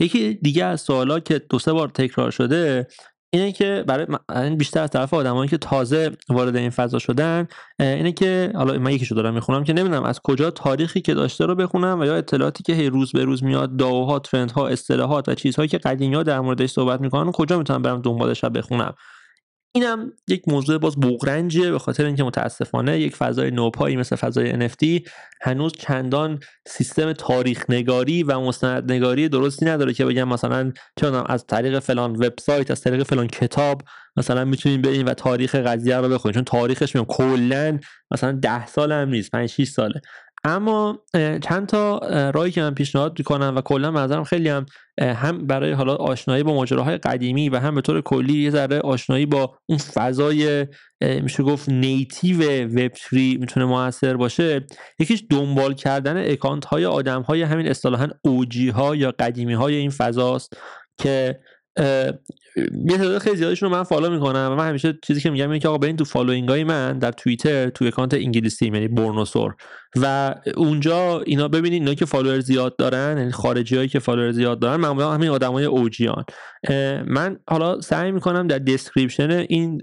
یکی دیگه از سوالا که دو سه بار تکرار شده اینه که برای بیشتر از طرف آدمایی که تازه وارد این فضا شدن اینه که حالا من یکیشو دارم می‌خونم که نمی‌دونم از کجا تاریخی که داشته رو بخونم و یا اطلاعاتی که هی روز به روز میاد داوها ترندها اصطلاحات و چیزهایی که قدیمی ها در موردش صحبت می‌کنن کجا می‌تونم برم دنبالش بخونم؟ اینم یک موضوع باز بغرنجه به خاطر اینکه متاسفانه یک فضای نوپایی مثل فضای NFT هنوز چندان سیستم تاریخ نگاری و مستند نگاری درستی نداره که بگم مثلا چون از طریق فلان وبسایت از طریق فلان کتاب مثلا می‌تونین برین و تاریخ قضیه رو بخونید چون تاریخش میگم کلا مثلا ده سال هم نیست 5 6 ساله. اما چند تا راهی که من پیشنهاد می‌کنم و کلا نظرم خیلی هم هم برای حالا آشنایی با ماجراهای قدیمی و هم به طور کلی یه ذره آشنایی با اون فضای میشه گفت native web 3 می‌تونه موثر باشه. یکیش دنبال کردن اکانت های آدم های همین اصطلاحا OG ها یا قدیمی های این فضاست که یه تعداد خیلی زیادشون رو من follow می‌کنم و من همیشه چیزی که میگم اینه که آقا برین تو following های من در توییتر تو اکانت انگلیسی یعنی برنوسور و اونجا اینا ببینید اینا که follower زیاد دارن یعنی خارجی هایی که follower زیاد دارن معمولا همین آدمای OG ان من حالا سعی می‌کنم در description این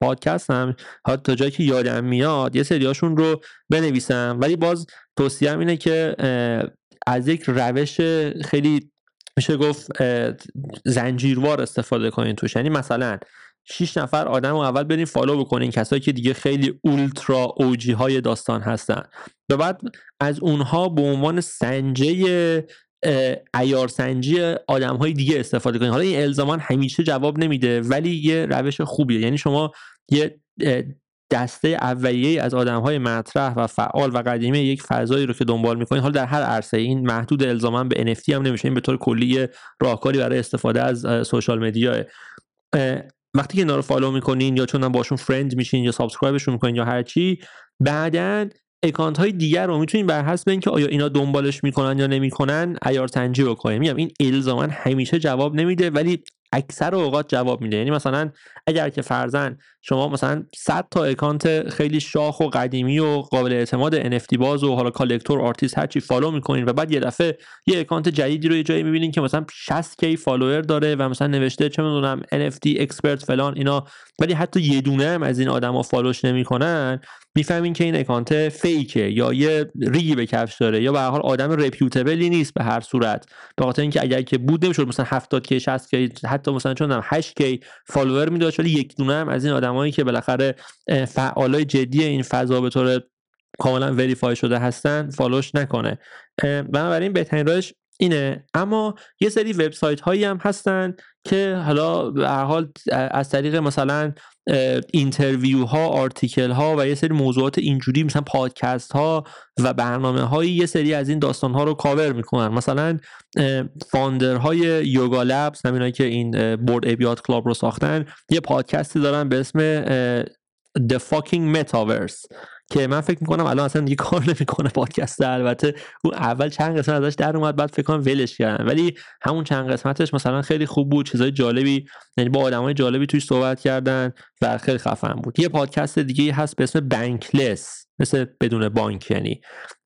پادکست هم حالا تا جایی که یادم میاد یه سریاشون رو بنویسم. ولی باز توصیه اینه که از یک روش خیلی میشه گفت زنجیروار استفاده کنین توش. یعنی مثلا 6 نفر آدم رو اول برین follow بکنین. کسایی که دیگه خیلی ultra OG های داستان هستن. و بعد از اونها به عنوان سنجه عیار سنجی آدم های دیگه استفاده کنین. حالا این الزاما همیشه جواب نمیده ولی یه روش خوبیه. یعنی شما یه دسته اولیه از آدم های مطرح و فعال و قدیمی یک فضایی رو که دنبال می‌کنین حالا در هر عرصه این محدود الزاما به NFT هم نمیشه. این به طور کلی راهکاری برای استفاده از social media وقتی که اینا رو follow می‌کنین یا چون باشون friend میشین یا subscribe شون می‌کنین یا هر چی بعدا اکانت های دیگر رو می‌تونین بر حسب اینکه آیا اینا دنبالش می‌کنن یا نمی‌کنن عیار سنجی بکنین میگم این الزاما همیشه جواب نمیده ولی اکثر اوقات جواب میده. یعنی مثلا اگر که فرضا شما مثلا 100 تا اکانت خیلی شاخ و قدیمی و قابل اعتماد NFT باز و حالا collector artist هرچی follow می‌کنین و بعد یه دفعه یه اکانت جدیدی رو یه جایی می‌بینین که مثلا 60 K follower داره و مثلا نوشته چه می‌دونم NFT expert فلان اینا ولی حتی یه دونه هم از این آدما follow ش نمی‌کنن می‌فهمین که این اکانت fake ه یا یه ریگی به کفش داره یا به هر حال آدم reputable ی نیست به هر صورت. به خاطر اینکه اگر که بود نمی‌شد مثلا 70 K 60 K حتی مثلا چون 8 K follower می‌داد ولی یک دونه هم از این آدمایی که بالاخره فعالای جدی این فضا به طور کاملا verify شده هستن follow ش نکنه. بنابراین بهترین راهش اینه. اما یه سری وبسایت هایی هم هستن که حالا به حال از طریق مثلا interview ها article ها و یه سری موضوعات اینجوری مثلا پادکست ها و برنامه هایی یه سری از این داستان ها رو کاور می‌کنن. مثلا founder های Yuga Labs همینایی که این Bored Ape Yacht Club رو ساختن یه پادکستی دارن به اسم The Fucking Metaverse. که من فکر می‌کنم الان اصلا دیگه کار نمی‌کنه پادکست البته اون اول چند قسمت ازش در اومد بعد فکر کنم ولش کردن ولی همون چند قسمتش مثلا خیلی خوب بود چیزای جالبی یعنی با آدمای جالبی توش صحبت کردن و خیلی خفن بود. یه پادکست دیگه هست به اسم بانکلس مثل بدون بانک یعنی.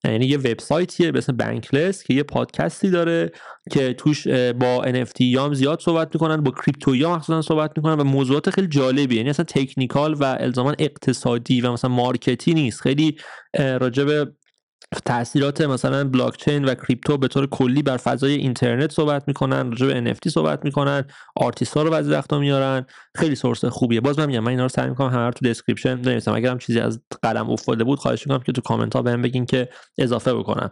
یعنی یه وبسایتیه به اسم بانکلس که یه پادکستی داره که توش با NFT هم زیاد صحبت می‌کنن با کریپتو یا مخصوصا صحبت می‌کنن و موضوعات خیلی جالبی یعنی اصلا تکنیکال و الزاما اقتصادی و مثلا مارکتی نیست. خیلی راجب تاثیرات مثلا بلاک چین و کریپتو به طور کلی بر فضای اینترنت صحبت می‌کنن راجع به NFT صحبت می‌کنن آرتیست ها رو بعضی وقتا میارن. خیلی source خوبیه. باز من میگم من اینا رو سعی می‌کنم همه رو تو description بنویسم. اگر هم چیزی از قلم افتاده بود خواهش می‌کنم که تو کامنت ها بهم بگین که اضافه بکنم.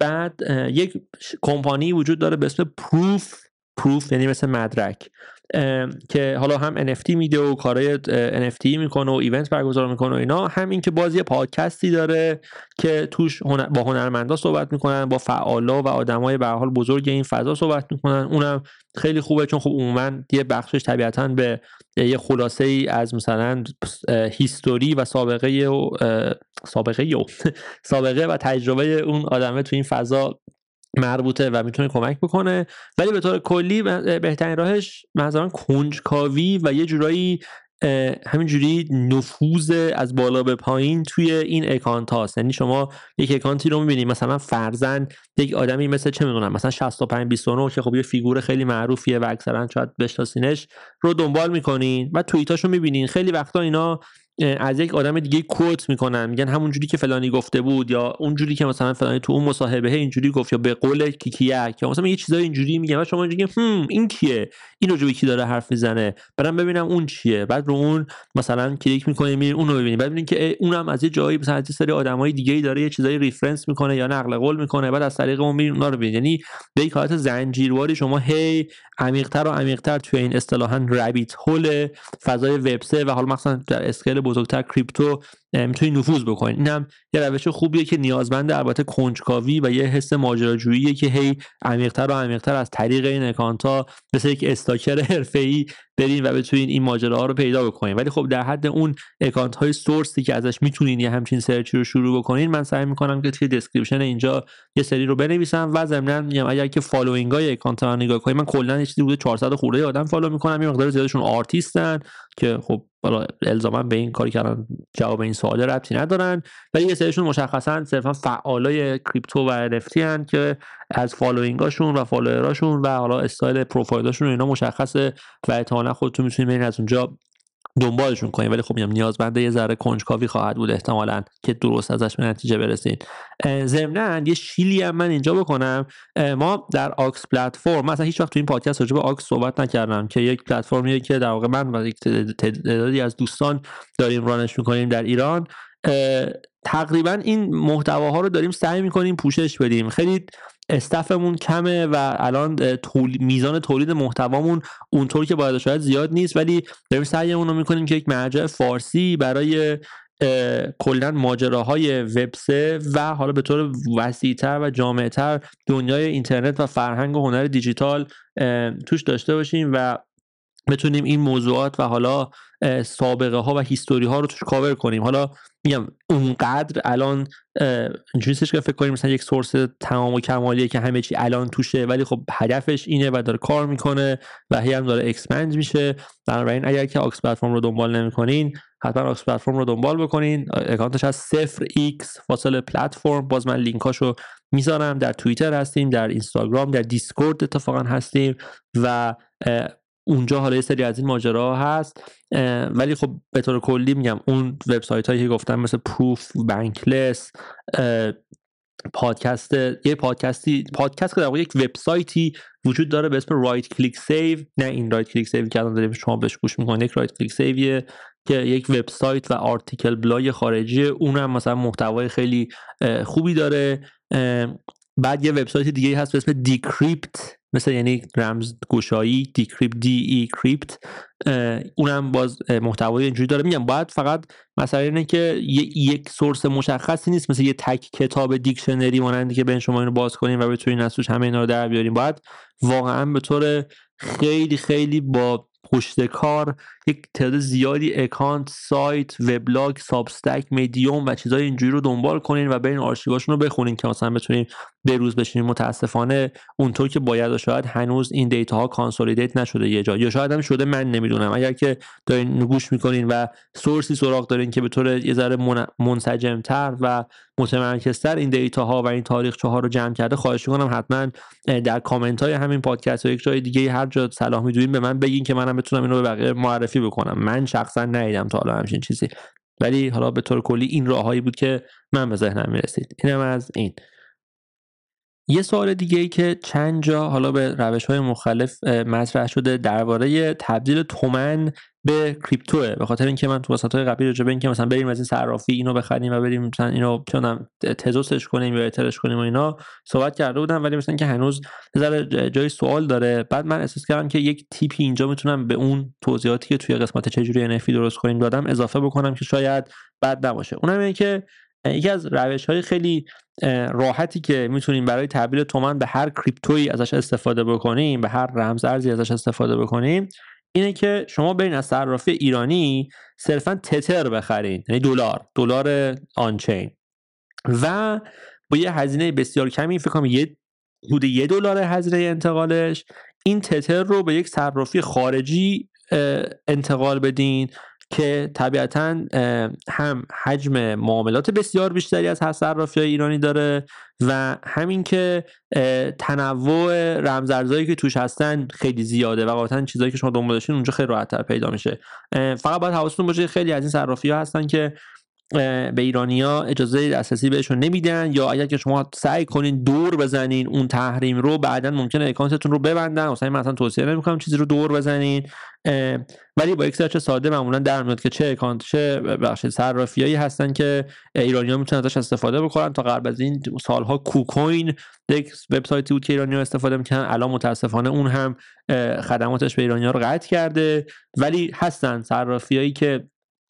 بعد یک کمپانی وجود داره به اسم PROOF proof یعنی مثل مدرک. که حالا هم NFT میده و کارهای NFT می‌کنه و ایونت برگزار می‌کنه و اینا. همین که باز یه پادکستی داره که توش با هنرمندا صحبت می‌کنن با فعالا و آدمای به حال بزرگ این فضا صحبت می‌کنن. اونم خیلی خوبه چون خب عموما یه بخشش طبیعتا به یه خلاصه ای از مثلا هیستوری و سابقه و سابقه و (laughs) سابقه و تجربه اون آدمه تو این فضا مربوطه و می‌تونه کمک بکنه. ولی به طور کلی بهترین راهش مثلا کنجکاوی و یه جورایی همینجوری نفوذ از بالا به پایین توی این اکانت هاست. یعنی شما یک اکانتی رو می‌بینید مثلا فرضا یک آدمی مثل چه می‌دونم مثلا 65 29 که خب یه figure خیلی معروفیه و اکثرا شاید بشناسینش رو دنبال می‌کنین و توییتاشو می‌بینین. خیلی وقتا اینا از یک آدم دیگه quote می‌کنن. میگن همون جوری که فلانی گفته بود یا اون جوری که مثلا فلانی تو اون مصاحبه اینجوری گفت یا به قول کیکیک یا مثلا یه چیزای اینجوری میگن. و شما اینجوری هم این کیه؟ این رو کی داره حرف می‌زنه؟ برام ببینم اون چیه. بعد رو اون مثلا کلیک می‌کنید میرین اون رو ببینید بعد ببینید که اونم از یه جایی مثلا از سری آدمای دیگه ای داره یه چیزایی reference می‌کنه یا نقل قول می‌کنه. بعد از طریق اون میرین اونا رو ببینید یعنی به یک حالت زنجیرواری شما هی عمیق‌تر و عمیق‌تر توی این اصطلاحا rabbit hole فضای وب و حالا مثلا در scale بزرگتر کریپتو می‌تونی نفوذ بکنید اینم یه روش خوبیه که نیازمند البته کنجکاوی و یه حس ماجراجوییه که هی عمیق‌تر و عمیق‌تر از طریق این اکانت ها مثل یک stalker (laughs) حرفه‌ای برین و بتونین این ماجراها رو پیدا بکنین. ولی خب در حد اون اکانت های source ی که ازش می‌تونین یه همچین search ی رو شروع بکنین من سعی می‌کنم که توی description اینجا یه سری رو بنویسم و ضمن میگم اگر که following های اکانت رو نگاه کنین من کلا یه چیزی بوده 400 خورده آدم follow می‌کنم. یه مقدار زیادشون آرتیستن که خب حالا الزاما به این کاری کردن جواب این سوال ربطی ندارن. ولی یه سریشون مشخصا صرفا فعالای کریپتو و NFT هن که از following اشون و follower اشون و حالا style profile اشون اینا مشخصه و احتمالا خودتون می‌تونید از اونجا دنبالشون کنید ولی خب میگم نیازمنده یه ذره کنجکاوی خواهد بود احتمالا که درست ازش به نتیجه برسید ضمنا یه shill ی هم من اینجا بکنم. ما در آکس پلتفرم مثلا هیچ وقت تو این پادکست راجع به آکس صحبت نکردم که یک پلتفرمیه که در واقع من و یک تعدادی از دوستان داریم رانش می‌کنیم در ایران. تقریبا این محتواها رو داریم سعی می‌کنیم پوشش بدیم. خیلی استفمون کمه و الان میزان تولید محتوامون اونطور که باید شاید زیاد نیست ولی داریم سعیمون رو می‌کنیم که یک مرجع فارسی برای کلا ماجراهای وب و حالا به طور وسیعتر و جامعتر دنیای اینترنت و فرهنگ و هنر دیجیتال توش داشته باشیم و بتونیم این موضوعات و حالا سابقه ها و history ها رو توش کاور کنیم. حالا میگم اونقدر الان اینجوری که فکر کنیم مثلا یک source تمام و کمالیه که همه چی الان توشه ولی خب هدفش اینه و داره کار می‌کنه و هی هم داره expand میشه. بنابراین اگر که آکس پلتفرم رو دنبال نمی‌کنین حتما آکس پلتفرم رو دنبال بکنین. اکانتش از 0 x فاصله پلتفرم. باز من لینکاشو می‌ذارم. در توییتر هستیم در اینستاگرام در دیسکورد اتفاقا هستیم و اونجا حالا یه سری از این ماجرا هست. ولی خب به طور کلی میگم اون وبسایت هایی که گفتم مثل Proof Bankless پادکست یه پادکستی پادکست که در واقع یک وبسایتی وجود داره به اسم Right Click Save. نه این Right Click Save که الان داریم شما بهش گوش می‌کنید یک Right Click Save یه که یک وبسایت و article blog خارجی. اونم مثلا محتوای خیلی خوبی داره. بعد یه وبسایت دیگه هست به اسم Decrypt. مثل یعنی رمز گشایی Decrypt D E crypt اونم باز محتوای اینجوری داره. میگم باید فقط مثلا اینه که یک source مشخصی نیست مثل یه تک کتاب دیکشنری مانندی که بین شما اینو باز کنیم و بتونین از توش همه اینا رو در بیاریم باید واقعا به طور خیلی خیلی با پشت کار یک تعداد زیادی اکانت سایت وبلاگ Substack Medium و چیزای اینجوری رو دنبال کنین و برین آرشیوهاشون رو بخونین که مثلا بتونیم بروز بشیم متاسفانه اونطور که باید و شاید هنوز این data ها consolidate نشده یه جا. یا شاید هم شده من نمی‌دونم. اگر که دارین گوش می‌کنین و source ی سراغ دارین که به طور یه ذره منسجمتر و متمرکزتر این data ها و این تاریخ ها رو جمع کرده خواهش می‌کنم حتما در کامنت های همین پادکست و یک جای دیگه هر جا صلاح می‌دونین به من بگین که منم بتونم اینو به بقیه معرفی بکنم. من شخصا ندیدم تا حالا همچین چیزی. ولی حالا به طور کلی این راههایی بود که من به ذهنم می‌رسید. اینم از این. یه سوال دیگه ای که چند جا حالا به روش های مختلف مطرح شده درباره تبدیل تومن به کریپتوه به خاطر اینکه من تو وسط های قبلی راجع به اینکه مثلا بریم از این صرافی اینو بخریم و بریم مثلا اینو چونم تزوسش کنیم یا اترش کنیم و اینا صحبت کرده بودم ولی مثلا که هنوز یه جای سوال داره. بعد من احساس کردم که یک تیپی اینجا می‌تونم به اون توضیحاتی که توی قسمت چجوری NFT درست کنیم دادم اضافه بکنم که شاید بد نباشه. اونم اینه که یکی از روش های خیلی راحتی که می‌تونیم برای تبدیل تومن به هر کریپتویی ازش استفاده بکنیم به هر رمز ارزی ازش استفاده بکنیم اینه که شما برین از صرافی ایرانی صرفا تتر بخرین یعنی دلار دلار آنچین. و با یه هزینه بسیار کمی فکر کنم یه حدود یه دلار هزینه انتقالش این تتر رو به یک صرافی خارجی انتقال بدین. که طبیعتا هم حجم معاملات بسیار بیشتری از صرافی های ایرانی داره و همین که تنوع رمزارزهایی که توش هستن خیلی زیاده و قاطعا چیزایی که شما دنبال اونجا خیلی راحت پیدا میشه. فقط باید حواستون باشه خیلی از این صرافی ها هستن که به ایرانیا اجازه دسترسی بهشون نمیدن یا اگر که شما سعی کنین دور بزنین اون تحریم رو بعدا ممکنه اکانتتون رو ببندن. مثلا من اصلا توصیه نمی‌کنم چیزی رو دور بزنین. ولی با یک search ساده معمولا در میاد که چه اکانت چه بخش صرافیایی هستن که ایرانیا می‌تونن ازش استفاده بکنن. تا قبل از این سالها KuCoin یک وبسایتی بود که ایرانیا استفاده می‌کنن الان متاسفانه اون هم خدماتش به ایرانیا رو قطع کرده. ولی هستن صرافیایی که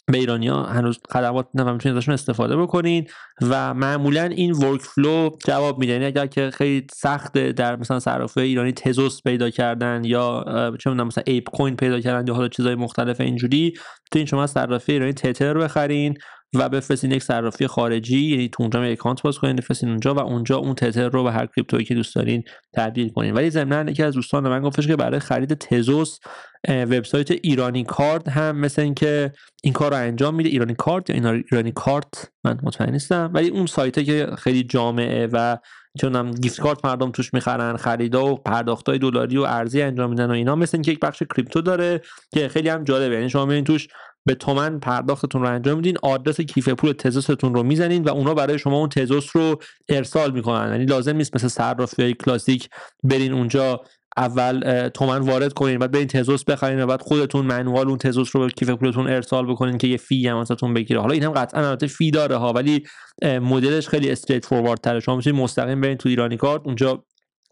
به ایرانیا هنوز خدمات و می‌تونید ازشون استفاده بکنین و معمولا این workflow جواب میده. یعنی اگر که خیلی سخته در مثلا صرافه ایرانی تزوس پیدا کردن یا چه می‌دونم مثلا ApeCoin پیدا کردن یا حالا چیزای مختلف اینجوری تو این شما صرافه ایرانی تتر بخرین و بفرستین یک صرافی خارجی یعنی تو اونجا اکانت باز کنین بفرستین اونجا و اونجا اون تتر رو به هر crypto یی که دوست دارین تبدیل کنین. ولی ضمن یکی از دوستان من گفتش که برای خرید تزوس وبسایت ایرانی کارت هم مثل اینکه این کار رو انجام میده. ایرانی کارت یا ایرانی کارت؟ من مطمئن نیستم. ولی اون سایته که خیلی جامعه و چون هم گیفت کارت مردم توش می‌خرن خریدا و پرداختای دلاری و ارزی انجام میدن و اینا مثل اینکه یک بخش کریپتو داره که خیلی هم جالبه. یعنی شما می‌بینید توش به تومن پرداختتون رو انجام میدین. آدرس کیف پول تزوستون رو می‌زنین و اونا برای شما اون تزوس رو ارسال می‌کنن. یعنی لازم نیست مثل صرافی های کلاسیک برین اونجا اول تومن وارد کنین بعد برین تزوس بخرین و بعد خودتون منوال اون تزوس رو به کیف پولتون ارسال بکنین که یه فی هم ازتون بگیره. حالا این هم قطعا البته فی داره ها ولی مدلش خیلی straightforward تره شما می‌تونید مستقیم برین تو ایرانی کارت اونجا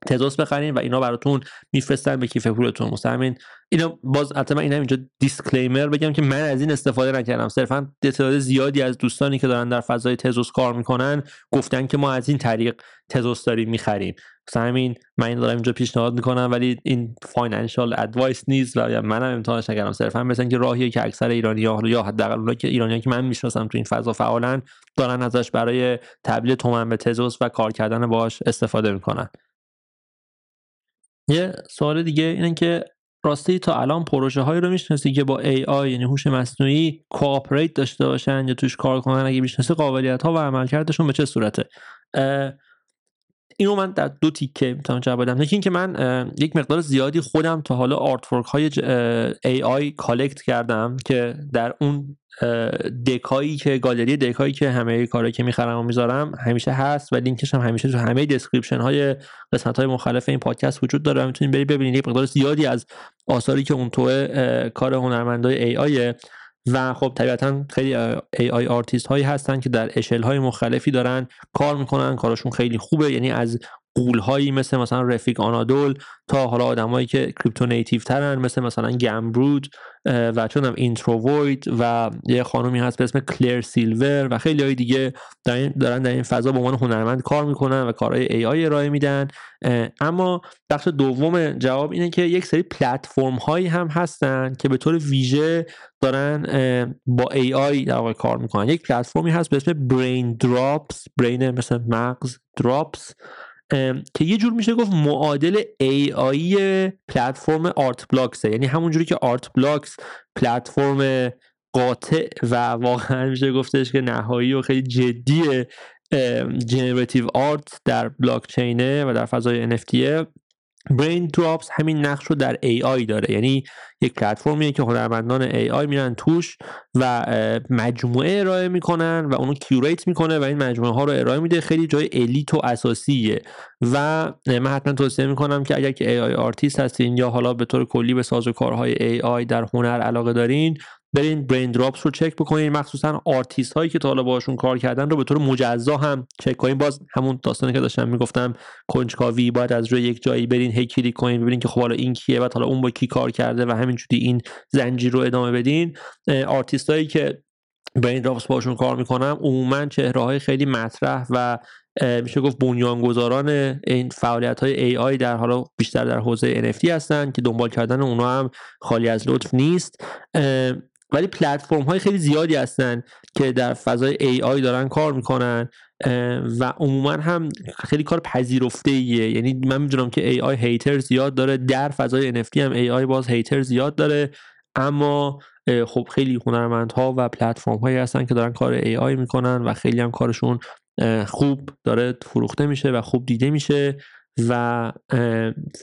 تزوس بخرین و اینا براتون میفرستن به کیف پولتون. مثلا اینا باز البته من اینجا disclaimer بگم که من از این استفاده نکردم. صرفا تعداد زیادی از دوستانی که دارن در فضای تزوس کار می‌کنن گفتن که ما از این طریق تزوس داریم می‌خریم. مثلا همین من این دارم اینجا پیشنهاد می‌کنم ولی این financial advice نیست و منم امتحانش نکردم. صرفا مثلا که راهیه که اکثر ایرانی ها یا حداقل اونایی که ایرانی که من می‌شناسم تو این فضا فعالن دارن ازش برای تبدیل تومن به تزوس و کار کردن باش استفاده می‌کنن. یه سوال دیگه اینه که راستی تا الان پروژه هایی رو می‌شناسی که با AI یعنی هوش مصنوعی cooperate داشته باشن یا توش کار کنن؟ اگه می‌شناسی قابلیت ها و عملکردشون به چه صورته؟ اینو من در دو تیکه می‌تونم جواب بدم. یکی اینکه من یک مقدار زیادی خودم تا حالا art های AI collect کردم که در اون Deca یی که گالری Deca یی که همه کارهایی که می‌خرم و می‌ذارم همیشه هست و لینکش هم همیشه تو همه description های قسمت های مختلف این پادکست وجود داره می‌تونید برید ببینید. یک مقدار زیادی از آثاری که اون تو کار هنرمندای AI ه و خب طبیعتا خیلی AI artist هایی هستن که در اشل های مختلفی دارن کار می‌کنن کارشون خیلی خوبه. یعنی از غول هایی مثل مثلا Refik Anadol تا حالا آدمایی که crypto native ترن مثل مثلا Ganbrood و چون هم اینترووید و یه خانومی هست به اسم Claire Silver و خیلی های دیگه دارن در این فضا به عنوان هنرمند کار می‌کنن و کارهای AI ارائه میدن. اما بخش دوم جواب اینه که یک سری پلتفرم هایی هم هستن که به طور ویژه دارن با AI در واقع کار می‌کنن. یک پلتفرمی هست به اسم Brain Drops brain مثل مغز drops که یه جور میشه گفت معادل AI پلتفرم Art Blocks ه یعنی همونجوری که Art Blocks پلتفرم قاطع و واقعا میشه گفتش که نهایی و خیلی جدی generative art در بلاک چینه و در فضای NFT Brain Drops همین نقش رو در AI داره. یعنی یک پلتفرمیه که هنرمندان AI میرن توش و مجموعه ارائه می‌کنن و اونو curate می‌کنه و این مجموعه ها رو ارائه میده. خیلی جای elite و اساسیه. و من حتما توصیه می‌کنم که اگر که AI artist هستین یا حالا به طور کلی به سازوکارهای AI در هنر علاقه دارین برین Brain Drops رو چک بکنین. مخصوصا آرتیست هایی که تا حالا باشون کار کردن رو به طور مجزا هم چک کنین. باز همون داستانی که داشتم می‌گفتم کنجکاوی باید از روی یک جایی برین هی کلیک کنین ببینین که خب حالا این کیه و حالا اون با کی کار کرده و همینجوری این زنجیر رو ادامه بدین. آرتیست هایی که Brain Drops باشون کار می‌کنن عموما چهره های خیلی مطرح و میشه گفت بنیانگذاران این فعالیت های AI در حالا بیشتر در حوزه NFT هستن که دنبال کردن اونا هم خالی از لطف نیست. ولی پلتفرم های خیلی زیادی هستن که در فضای AI دارن کار می‌کنن و عموما هم خیلی کار پذیرفته ایه یعنی من می‌دونم که AI هیتر زیاد داره در فضای NFT هم AI باز هیتر زیاد داره اما خب خیلی هنرمندها و پلتفرم هایی هستن که دارن کار AI می‌کنن و خیلی هم کارشون خوب داره فروخته میشه و خوب دیده میشه. و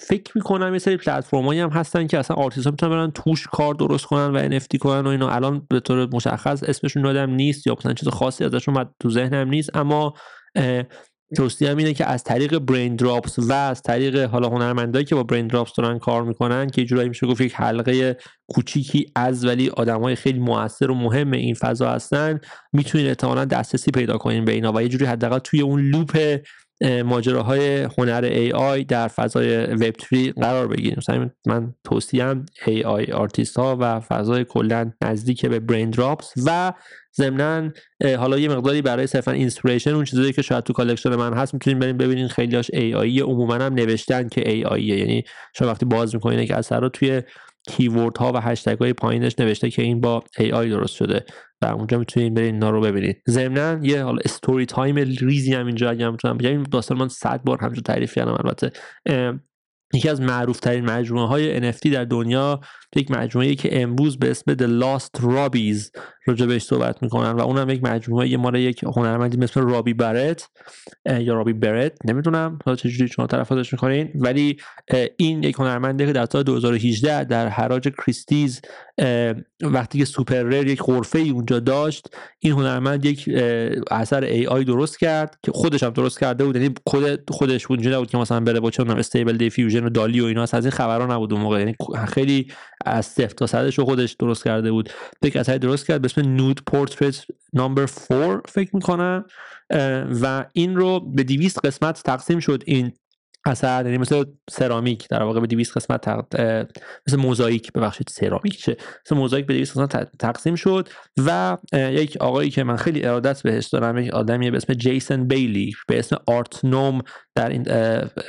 فکر می‌کنم یه سری پلتفرمایی هم هستن که اصلا آرتیست ها می‌تونن برن توش کار درست کنن و NFT کنن و اینا. الان به طور مشخص اسمشون یادم نیست یا مثلا چیز خاصی ازشون تو ذهنم نیست اما توصیه هم اینه که از طریق Brain Drops و از طریق حالا هنرمندایی که با Brain Drops دارن کار می‌کنن که جورایی میشه گفت یک حلقه کوچیکی از ولی آدمای خیلی موثر و مهم این فضا هستن می‌تونید احتمالا دسترسی پیدا کنین به اینا و یه جوری حداقل توی اون loop ماجراهای هنر AI در فضای وب 3 قرار بگیریم. مثلا من توصیم AI artist ها و فضای کلا نزدیک به Brain Drops و ضمنا حالا یه مقداری برای صرفا inspiration اون چیزایی که شاید تو collection من هست می‌تونید بریم ببینین خیلیاش AI عموما هم نوشتن که AI یعنی شما وقتی باز می‌کنین که اثر رو توی keyword ها و هشتگ های پایینش نوشته که این با AI درست شده. و اونجا می‌تونید برید اینا رو ببینید. ضمنا یه حالا story time ریزی هم اینجا اگه می‌تونم بگم. این داستان من 100 بار همجور تعریف کردم البته. یکی از معروف ترین مجموعه های NFT در دنیا یک مجموعه که امروز به اسم The Lost Robbies راجع بهش صحبت می‌کنن و اونم یک مجموعه مال یک هنرمندی مثل رابی برت یا رابی برت نمی‌دونم حالا چجوری شما تلفظش می‌کنین ولی این یک هنرمنده که در سال 2018 در حراج Christie's وقتی که SuperRare یک غرفه ای اونجا داشت این هنرمند یک اثر AI درست کرد که خودش هم درست کرده بود. یعنی خود خودش اونجا نبود که مثلا بره با چون Stable Diffusion و DALL-E و اینا از این خبرها نبود اون موقع. یعنی خیلی از صفر تا صدش خودش درست کرده بود. یک اثر درست کرد به اسم Nude Portrait Number 4 فکر می‌کنم. و این رو به 200 قسمت تقسیم شد. این اثر یعنی مثل سرامیک در واقع به 200 قسمت تق... مثل موزاییک ببخشید سرامیک چه؟ مثل موزاییک به 200 قسمت تقسیم شد و یک آقایی که من خیلی ارادت بهش دارم یک آدمی به اسم جیسن بیلی به اسم آرت نوم در این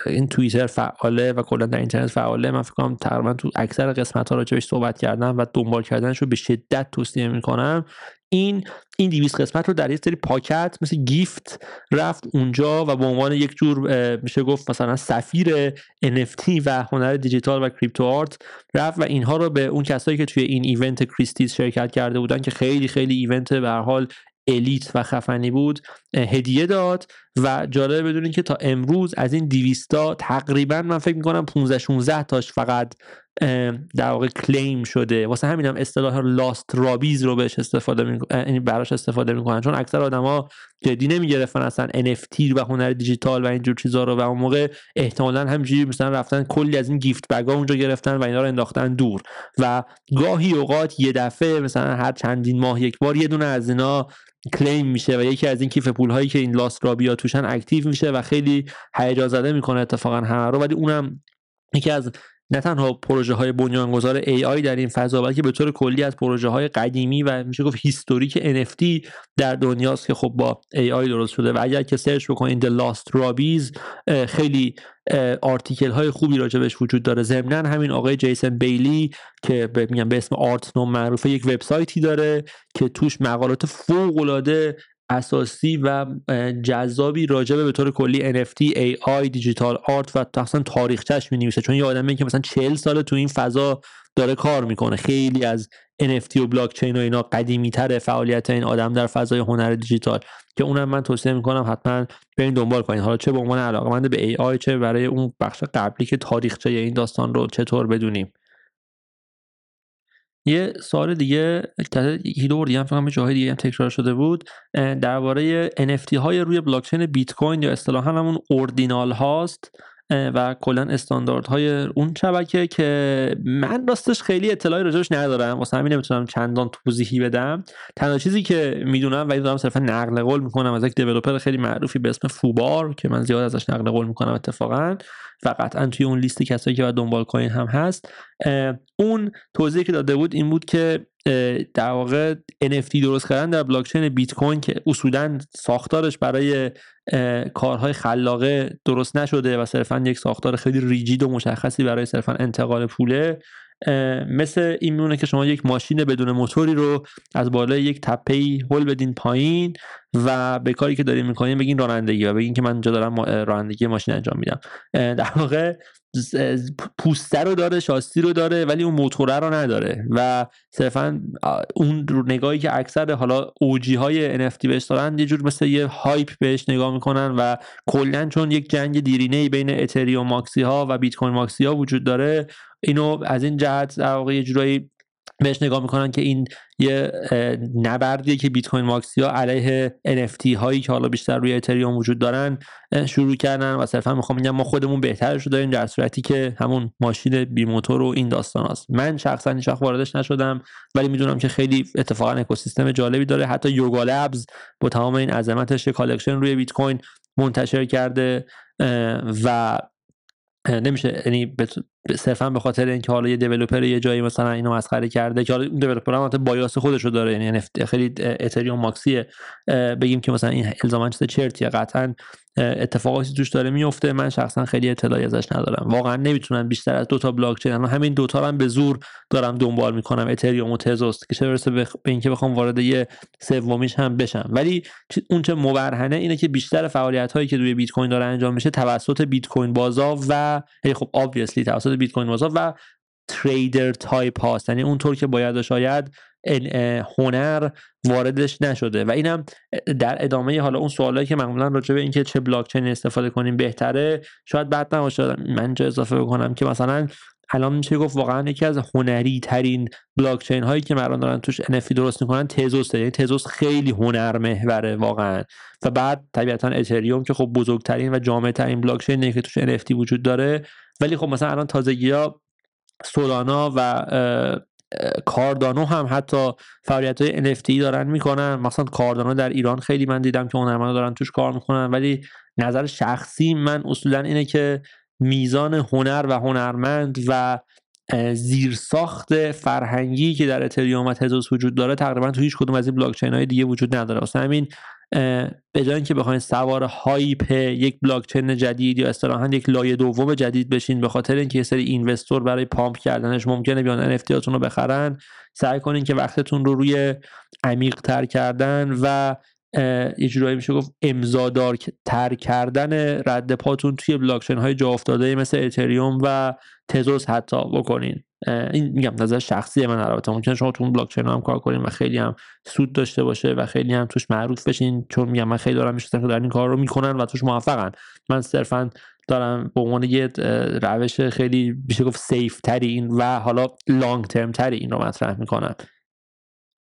این توییتر فعاله و کلا در اینترنت فعاله. من فکر کنم تقریبا تو اکثر قسمت ها راجعش صحبت کردم و دنبال کردنش رو به شدت توصیه می‌کنم. این این 200 قسمت رو در یک سری پاکت مثل گیفت رفت اونجا و به عنوان یک جور میشه گفت مثلا سفیر NFT و هنر دیجیتال و crypto art رفت و اینها رو به اون کسایی که توی این event Christie's شرکت کرده بودن که خیلی خیلی event به حال elite و خفنی بود هدیه داد و جالب بدونین که تا امروز از این 200 تقریبا من فکر می‌کنم 15 16 تاش فقط در واقع claim شده. واسه همینم هم اصطلاح Lost Robbies رو بهش استفاده می... یعنی براش استفاده می‌کنن. چون اکثر آدما جدی نمی‌گرفتن اصلا NFT و هنر دیجیتال و اینجور چیزا رو و اون موقع احتمالا همینجوری مثلا رفتن کلی از این gift bag ا اونجا گرفتن و اینا رو انداختن دور. و گاهی اوقات یه دفعه مثلا هر چندین ماه یک بار یه دونه از اینا claim میشه و یکی از این کیف پول هایی که این Lost Robbie ا توشن active میشه و خیلی هیجان زده می‌کنه اتفاقا همه رو. ولی اونم یکی از نه تنها پروژه های بنیانگذار AI در این فضا بلکه به طور کلی از پروژه های قدیمی و میشه گفت historic NFT در دنیاست که خب با AI درست شده. و اگر که سرچ بکنید The Lost Robbies خیلی article های خوبی راجبش وجود داره. ضمنا همین آقای جیسن بیلی که میگم به اسم Artnome معروفه یک وبسایتی داره که توش مقالات فوق العاده اساسی و جذابی راجبه به طور کلی NFT, AI, digital art و اصلا تاریخچش می نویسه چون یه آدمی که مثلا 40 سال تو این فضا داره کار می‌کنه. خیلی از NFT و بلاک چین و اینا قدیمی تره فعالیت این آدم در فضای هنر دیجیتال. که اونم من توصیه می‌کنم حتما برین دنبال کنید حالا چه به عنوان علاقمند به AI چه برای اون بخش قبلی که تاریخچه این داستان رو چطور بدونیم. یه سوال دیگه که هیدو دیگه فکر جاهای دیگه هم تکرار شده بود درباره NFT های روی بلاکچین بیت کوین یا اصطلاحا همون اوردینال هاست و کلا استانداردهای اون شبکه که من راستش خیلی اطلاعی راجعش ندارم واسه همین نمی‌تونم چندان توضیحی بدم. تنها چیزی که می‌دونم و دارم صرفا نقل قول می‌کنم از یک دیولپر خیلی معروفی به اسم فوبار که من زیاد ازش نقل قول می‌کنم اتفاقا. و قطعا توی اون لیست کسایی که باید دنبال کنین هم هست اون توضیحی که داده بود این بود که در واقع NFT درست کردن در بلاکچین بیت کوین که اصولا ساختارش برای کارهای خلاقه درست نشده و صرفا یک ساختار خیلی ریجید و مشخصی برای صرفا انتقال پوله. مثل این میمونه که شما یک ماشین بدون موتوری رو از بالای یک تپه هل بدین پایین و به کاری که دارین می‌کنین بگین رانندگی و بگین که من اینجا دارم رانندگی ماشین انجام میدم. در واقع پوسته رو داره شاستی رو داره ولی اون موتوره رو نداره. و صرفا اون نگاهی که اکثر حالا اوجی های NFT بهش دارن یه جور مثل یه هایپ بهش نگاه می‌کنن و کلا چون یک جنگ دیرینه بین اتریوم ماکسی ها و بیت کوین ماکسی ها وجود داره اینو از این جهت در واقع یه جورایی بهش نگاه می‌کنن که این یه نبردیه که بیت کوین maxi ا علیه NFT هایی که حالا بیشتر روی اتریوم وجود دارن شروع کردن و صرفا می‌خوام بگم ما خودمون بهترش رو داریم در صورتی که همون ماشین بی موتور و این داستان هست من شخصا هیچ واردش نشدم ولی می‌دونم که خیلی اتفاقا اکوسیستم جالبی داره. حتی Yuga Labs با تمام این عظمتش collection روی بیت کوین منتشر کرده و نمیشه یعنی صرفا به خاطر اینکه حالا یه دیولپر یه جایی مثلا اینو مسخره کرده که حالا این دیولپر هم بایاس خودش رو داره یعنی خیلی اتریوم ماکسیه بگیم که مثلا این الزاما چیز چرتیه. قطعا اتفاقاتی توش داره میفته. من شخصا خیلی اطلاعی ازش ندارم. واقعا نمی‌تونم بیشتر از دو تا بلاک چین همین دوتا هم به زور دارم دنبال می‌کنم. اتریوم و تزوس که چه برسه به اینکه بخوام وارد یه سومیش هم بشم. ولی اون چه مبرهنه اینه که بیشتر فعالیت هایی که روی بیت کوین داره انجام میشه توسط بیت کوین بازار و خب obviously توسط بیت کوین بازار و trader type هاست. یعنی اونطور که باید و شاید هنر واردش نشده. و اینم در ادامه حالا اون سوالایی که معمولا راجع به اینکه چه بلاک چین استفاده کنیم بهتره شاید بعد نباشه. من جا اضافه بکنم که مثلا الان میشه گفت واقعا یکی از هنری ترین بلاک چین هایی که مردم دارن توش NFT درست می‌کنن Tezos یعنی Tezos خیلی هنر محوره واقعا. و بعد طبیعتا اتریوم که خب بزرگترین و جامع ترین بلاک که توش NFT وجود داره. ولی خب مثلا الان تازگی ها سولانا و کاردانو هم حتی فعالیت های NFT دارن می‌کنن. مثلا کاردانو در ایران خیلی من دیدم که هنرمندا دارن توش کار می‌کنن. ولی نظر شخصی من اصولا اینه که میزان هنر و هنرمند و زیرساخت فرهنگی که در اتریوم و تزوس وجود داره تقریبا تو هیچ کدوم از این بلاک چین های دیگه وجود نداره. واسه همین به جای اینکه بخواین سوار hype یک بلاک چین جدید یا اصطلاحا یک لایه دوم جدید بشین به خاطر اینکه یه سری investor برای pump کردنش ممکنه بیان هاتون رو بخرن سعی کنین که وقتتون رو روی عمیق تر کردن و یه جورایی میشه گفت امضادار تر کردن رد پاتون توی بلاکچین های جا افتاده مثل اتریوم و Tezos حتی بکنین. این میگم نظر شخصی من البته. ممکنه شما تو اون بلاکچین هم کار کنین و خیلی هم سود داشته باشه و خیلی هم توش معروف بشین. چون میگم من خیلی دارم می‌شناسم که دارن این کار رو می‌کنن و توش موفقن. من صرفا دارم به عنوان یه روش خیلی میشه گفت سیف این و حالا لانگ ترم تری این رو مطرح می‌کنم.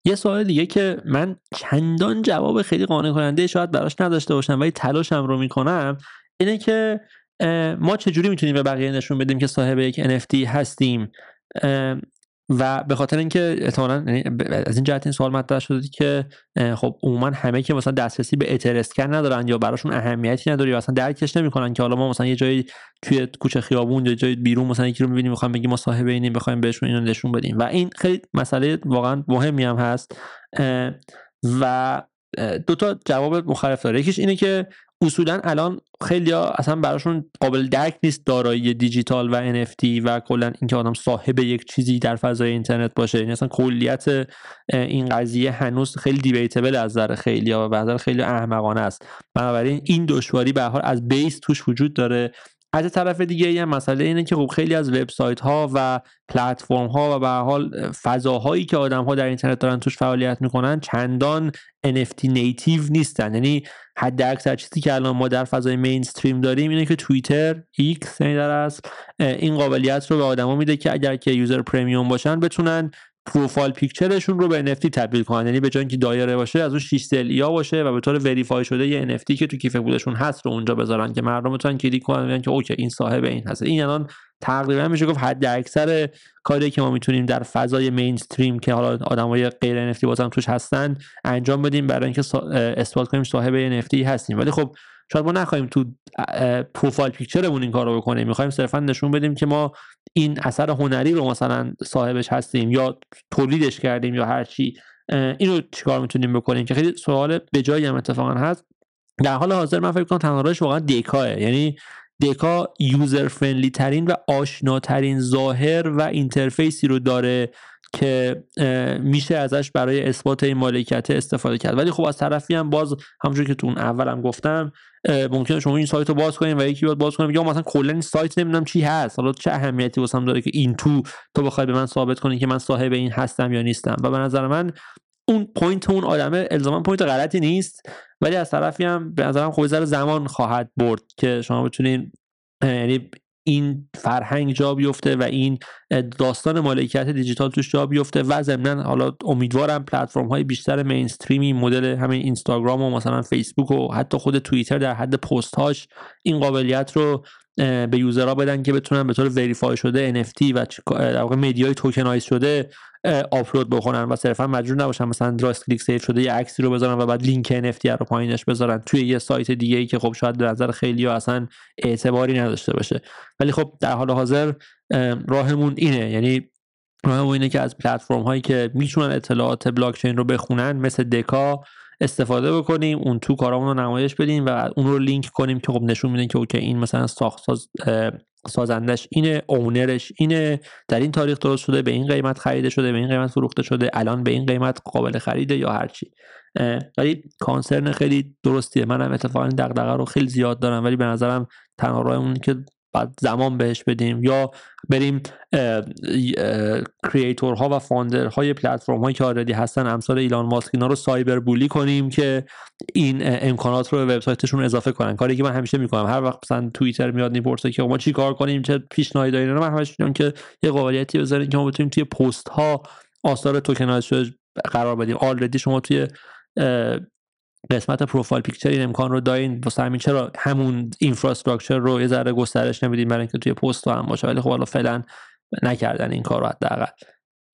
یه سوال دیگه که من چندان جواب خیلی قانع کننده شاید براش نداشته باشم ولی تلاشم رو می‌کنم اینه که ما چجوری می‌تونیم به بقیه نشون بدیم که صاحب یک NFT هستیم؟ و به خاطر اینکه احتمالاً یعنی از این جهت این سوال مطرح شده که خب عموما همه که مثلا دسترسی به اترسکن ندارن یا براشون اهمیتی نداره یا اصلا درکش نمی‌کنن که حالا ما مثلا یه جایی توی کوچه خیابون یا جای بیرون مثلا یکی رو می‌بینیم می‌خوایم بگیم ما صاحب اینیم بخوایم بهشون اینو نشون بدیم. و این خیلی مسئله واقعا مهمی هم هست. و دو تا جواب مخالف داره. یکیش اینه که اصولا الان خیلی ها اصلا براشون قابل درک نیست دارایی دیجیتال و NFT و کلا اینکه آدم صاحب یک چیزی در فضای اینترنت باشه. یعنی اصلا کلیت این قضیه هنوز خیلی debatable از نظر خیلی ها و به نظر خیلی احمقانه است. بنابراین این دشواری به حال از base توش وجود داره. از طرف دیگه یه مسئله اینه که خب خیلی از وبسایت ها و پلتفرم ها و به حال فضاهایی که آدم ها در اینترنت دارن توش فعالیت می‌کنن چندان NFT native نیستن. یعنی حد اکثر چیزی که الان ما در فضای mainstream داریم اینه که توییتر X یعنی در این قابلیت رو به آدما میده که اگر که user premium باشن بتونن profile picture شون رو به NFT تبدیل کنن. یعنی به جای اینکه دایره باشه از اون 6 ضلعیا باشه و به طور verify شده یه NFT که تو کیف پولشون هست رو اونجا بذارن که مردم بتونن کلیک کنن ببینن که okay این صاحب این هست. این الان تقریبا میشه گفت حد اکثر کاری که ما می‌تونیم در فضای mainstream که حالا آدمای غیر NFT بازم توش هستن انجام بدیم برای اینکه اثبات کنیم صاحب NFT هستیم. ولی خب شاید ما نخواهیم تو profile picture مون این کار رو بکنیم. می‌خوایم صرفا نشون بدیم که ما این اثر هنری رو مثلا صاحبش هستیم یا تولیدش کردیم یا هر چی. اینو چیکار می‌تونیم بکنیم؟ که خیلی سوال به جایی هم اتفاقا هست. در حال حاضر من فکر کنم تنها واقعا دکاست. یعنی دکا user friendly ترین و آشناترین ظاهر و interface ی رو داره که میشه ازش برای اثبات این مالکیت استفاده کرد. ولی خب از طرفی هم باز همونجور که تو اون اولم گفتم ممکنه شما این سایت رو باز کنین و یکی باید باز کنه یا مثلا کلا این سایت نمی‌دونم چی هست. حالا چه اهمیتی واسم داره که این تو تو بخوای به من ثابت کنی که من صاحب این هستم یا نیستم. و به نظر من اون point اون آدمه الزاما point غلطی نیست. ولی از طرفی هم به نظرم خوب زمان خواهد برد که شما بتونین یعنی این فرهنگ جا بیفته و این داستان مالکیت دیجیتال توش جا بیفته و ضمنا حالا امیدوارم پلتفرم های بیشتر mainstream ی مدل همین اینستاگرام و مثلا فیسبوک و حتی خود توییتر در حد پست هاش این قابلیت رو به user ها بدن که بتونن به طور verify شده NFT و در واقع media ی tokenize شده آپلود بکنن و صرفا مجبور نباشن مثلا راست کلیک save شده یه عکسی رو بذارن و بعد لینک NFT رو پایینش بذارن. توی یه سایت دیگه ای که خب شاید به نظر خیلی ها اصلا اعتباری نداشته باشه. ولی خب در حال حاضر راهمون اینه. یعنی راهمون اینه که از پلتفرم هایی که می‌تونن اطلاعات بلاک چین رو بخونن مثل دکا استفاده بکنیم اون تو کارامون رو نمایش بدیم و اون رو لینک کنیم که خب نشون میده که okay این مثلا ساخت سازندش اینه owner ش اینه در این تاریخ درست شده به این قیمت خریده شده به این قیمت فروخته شده الان به این قیمت قابل خریده یا هرچی ولی concern خیلی درستیه. منم اتفاقا دغدغه رو خیلی زیاد دارم ولی به نظرم تنها راه اون که بعد زمان بهش بدیم یا بریم creator ها و founder های پلتفرم هایی که already هستن امثال ایلان ماسک اینا رو cyberbully کنیم که این امکانات رو به وبسایتشون اضافه کنن. کاری که من همیشه می‌کنم. هر وقت مثلا توییتر میاد می‌پرسه که ما چی کار کنیم چه پیشنهادی دارین؟ من همیشه میگم که یه قابلیتی بذارین که ما بتونیم توی پست ها آثار tokenize قرار بدیم. already شما توی قسمت profile picture این امکان رو دارین؟ واسه همین چرا همون infrastructure رو یه ذره گسترش نمیدیم برای اینکه توی پست هم باشه؟ ولی خب حالا فعلا نکردن این کار رو حداقل.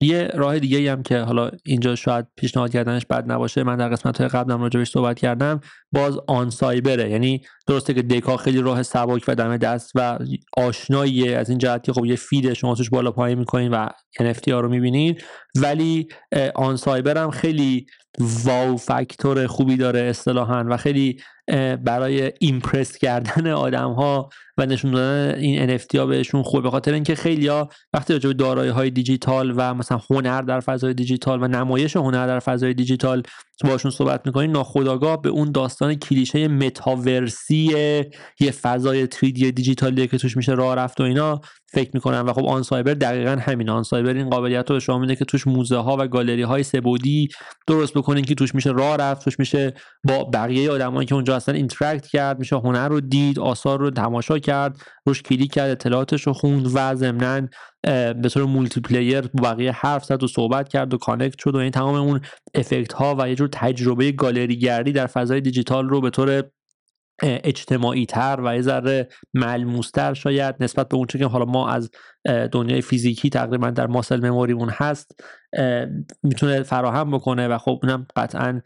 یه راه دیگه هم که حالا اینجا شاید پیشنهاد کردنش بد نباشه من در قسمت های قبلم راجبش صحبت کردم باز آن‌سایبره. یعنی درسته که دکا خیلی راه سبک و دم دست و آشناییه از این جهت که خب یه feed شما توش بالا پایین می‌کنین و NFT ها رو می‌بینید ولی آن سایبر هم خیلی wow factor خوبی داره اصطلاحا و خیلی برای impress کردن (laughs) آدم ها و نشون دادن این NFT ها بهشون خوبه. به خاطر اینکه خیلی ها وقتی راجع به دارایی های دیجیتال و مثلا هنر در فضای دیجیتال و نمایش هنر در فضای دیجیتال باشون صحبت می‌کنین ناخودآگاه به اون داستان کلیشه متاورسی یه فضای 3D دیجیتالی که توش میشه راه رفت و اینا فکر می‌کنن و خب آن سایبر دقیقا همین آن سایبر این قابلیت رو به شما میده که توش موزه ها و گالری های 3D درست بکنین که توش میشه راه رفت توش میشه با بقیه آدمایی که اونجا هستن interact کرد میشه هنر رو دید آثار رو تماشا کرد روش کلیک کرد اطلاعاتش رو خوند و ضمنا به طور multiplayer با بقیه حرف زد و صحبت کرد و connect شد و این تمام اون effect ها و یه جور تجربه گالری گردی در فضای دیجیتال رو به طور اجتماعی تر و یه ذره ملموستر شاید نسبت به اونچه که حالا ما از دنیای فیزیکی تقریبا در ماسل مموریمون هست می‌تونه فراهم بکنه و خب اونم قطعا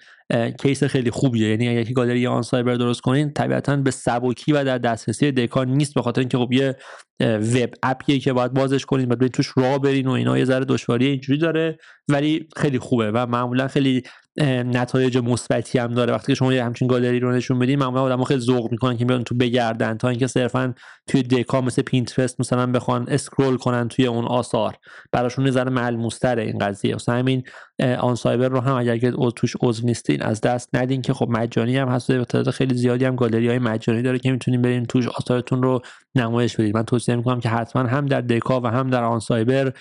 کیس خیلی خوبیه. یعنی اگه گالری آن سایبر درست کنین طبیعتا به سبکی و در دسترسی دکا نیست به خاطر اینکه خب یه وب اپیه که باید بازش کنین بعد توش راه برین و اینا یه ذره دشواری اینجوری داره ولی خیلی خوبه و معمولا خیلی نتایج مثبتی هم داره. وقتی که شما یه همچین گالری رو نشون بدین معمولا آدم‌ها خیلی ذوق می‌کنن که بیان تو بگردن تا اینکه صرفا توی دکا مثل پینترست مثلا بخوان scroll کنن توی اون آثار. براشون یه ذره ملموستره این قضیه. واسه همین آن سایبر رو هم اگر که توش عضو نیستین از دست ندین که خب مجانی هم هست و تعداد خیلی زیادی هم گالری های مجانی داره که می‌تونین برین توش آثارتون رو نمایش بدید من توصیه می‌کنم که حتما هم در دکا و هم در آن سایبر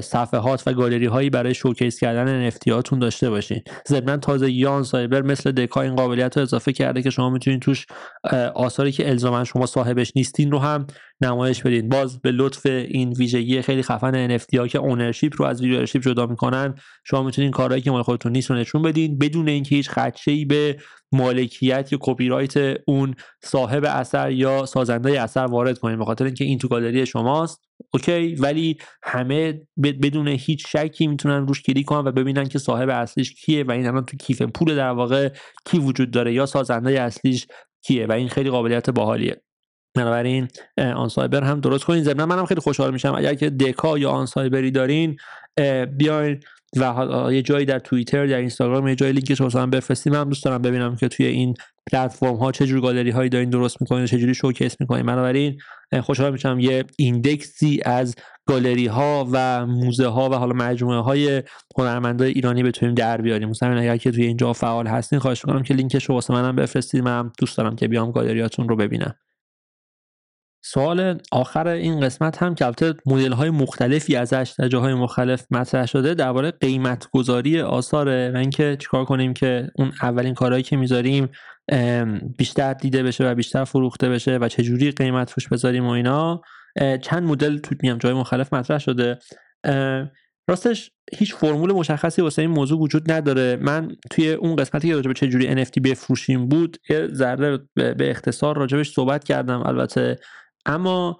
صفحات و گالری هایی برای showcase کردن NFT هاتون داشته باشین. ضمن تازه آن سایبر مثل دکا این قابلیت رو اضافه کرده که شما می‌تونید توش آثاری که الزاما شما صاحبش نیستین رو هم نمایش بدین. باز به لطف این ویژگی خیلی خفن NFT ها که ownership رو از viewership جدا می‌کنن شما می‌تونین کارهایی که مال خودتون نیست رو نشون بدین بدون اینکه هیچ خدشه‌ای به مالکیت یا کپی رایت اون صاحب اثر یا سازنده اثر وارد کنین. به خاطر اینکه این تو گالری شماست. okay؟ ولی همه بدون هیچ شکی می‌تونن روش کلیک کنن و ببینن که صاحب اصلیش کیه و این الان تو کیف پول در واقع کی وجود داره یا سازنده اصلیش کیه و این خیلی قابلیت باحالیه. بنابراین آن سایبر هم درست کنین. ضمن منم خیلی خوشحال میشم. اگر که دکا یا آن سایبری دارین بیاین و یه جایی در توییتر در اینستاگرام یه جایی لینکش واسم بفرستین من دوست دارم ببینم که توی این پلتفرم ها چه جور گالری هایی دارین درست می‌کنین چه جوری showcase می‌کنین. بنابراین خوشحال میشم یه ایندکسی از گالری ها و موزه ها و حالا مجموعه های هنرمندای ایرانی بتونیم در بیاریم. مثلا اگر که توی اینجا فعال هستین خواهش می‌کنم که لینکش رو واسه منم بفرستید منم دوست دارم که بیام گالریاتون رو ببینم. سوال آخر این قسمت هم که البته مدل های مختلفی ازش در جاهای مختلف مطرح شده درباره قیمت گذاری آثاره و اینکه چیکار کنیم که اون اولین کارهایی که می‌ذاریم بیشتر دیده بشه و بیشتر فروخته بشه و چجوری قیمت روش بذاریم و اینا چند مدل تو میام جای مختلف مطرح شده. راستش هیچ فرمول مشخصی واسه این موضوع وجود نداره. من توی اون قسمتی که راجع به چجوری NFT بفروشیم بود یه ذره به اختصار راجبش صحبت کردم. البته اما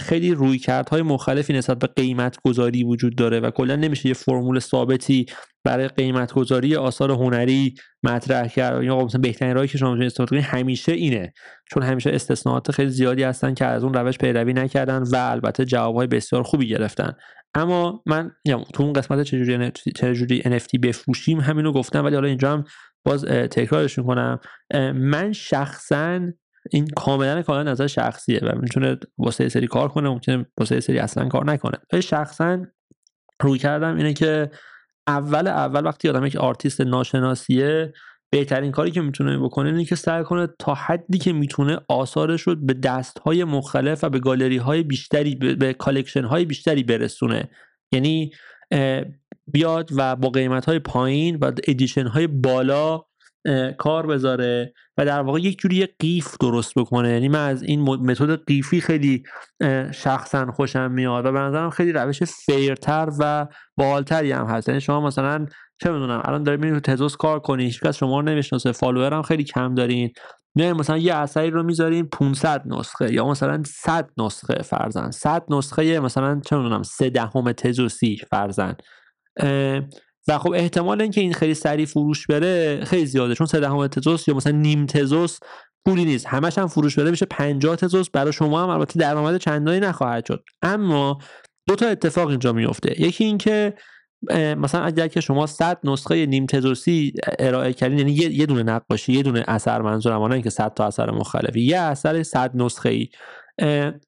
خیلی روی کردهای مختلفی نسبت به قیمت گذاری وجود داره و کلا نمیشه یه فرمول ثابتی برای قیمت گذاری آثار هنری مطرح کرد. یا مثلا بهترین راهی که شما می‌تونید استفاده کنید همیشه اینه. چون همیشه استثناءات خیلی زیادی هستن که از اون روش پیروی نکردن و البته جوابهای بسیار خوبی گرفتن. اما من تو اون قسمت چجوری چجوری NFT بفروشیم همینو گفتم ولی حالا اینجا هم باز تکرارش می‌کنم. من شخصا این کاملا کاملا نظر شخصیه و می‌تونه واسه سری کار کنه ممکنه واسه سری اصلا کار نکنه. ولی شخصا رویکردم اینه که اول اول وقتی آدم یک آرتیست ناشناسیه بهترین کاری که می‌تونه بکنه اینه که سعی کنه تا حدی که می‌تونه آثارش رو به دست های مختلف و به گالری های بیشتری به collection های بیشتری برسونه. یعنی بیاد و با قیمت های پایین و edition های بالا کار بذاره و در واقع یک جوری قیف درست بکنه. یعنی من از این متد قیفی خیلی شخصا خوشم میاد و به نظرم خیلی روش فیرتر و بالتری هم هست. یعنی شما مثلا چه می‌دونم الان دارید میرید تو تزوس کار کنی هیچ شما رو نمی‌شناسه فالوور هم خیلی کم دارین. میایین مثلا یه اثری رو می‌ذارین 500 نسخه یا مثلا 100 نسخه فرزن 100 نسخه مثلا چه می‌دونم سه دهم تزوسی فرزن و خب احتمال اینکه این خیلی سریع فروش بره خیلی زیاده چون سه دهم تزوس یا مثلا نیم تزوس پولی نیست. همش هم فروش بره میشه 50 تزوس. برای شما هم البته درآمد چندانی نخواهد شد. اما دو تا اتفاق اینجا میفته. یکی اینکه مثلا اگر که شما 100 نسخه نیم تزوسی ارائه کردین یعنی یه دونه نقاشی یه دونه اثر منظورم نه اینکه 100 تا اثر مختلفی. یه اثر 100 نسخه ای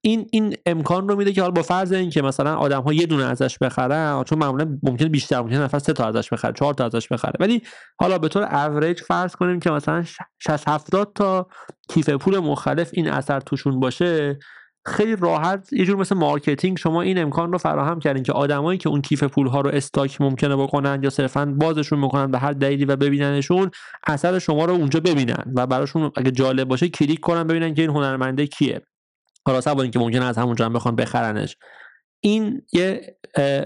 این این امکان رو میده که حالا با فرض اینکه مثلا آدم ها یه دونه ازش بخرن چون معمولا ممکنه بیشتر ممکنه نفر سه تا ازش بخره چهار تا ازش بخره. ولی حالا به طور اوریج فرض کنیم که مثلا 60 70 تا کیف پول مختلف این اثر توشون باشه خیلی راحت یه جور مثل marketing شما این امکان رو فراهم کردین که آدمایی که اون کیف پول ها رو stalk ممکنه بکنن یا صرفا بازشون می‌کنن به هر دلیلی و ببیننشون اثر شما رو اونجا ببینن و براشون اگه جالب باشه کلیک کنن ببینن که این هنرمنده کیه. حالا سوای اینکه ممکنه از همونجا هم بخوان بخرنش. این یه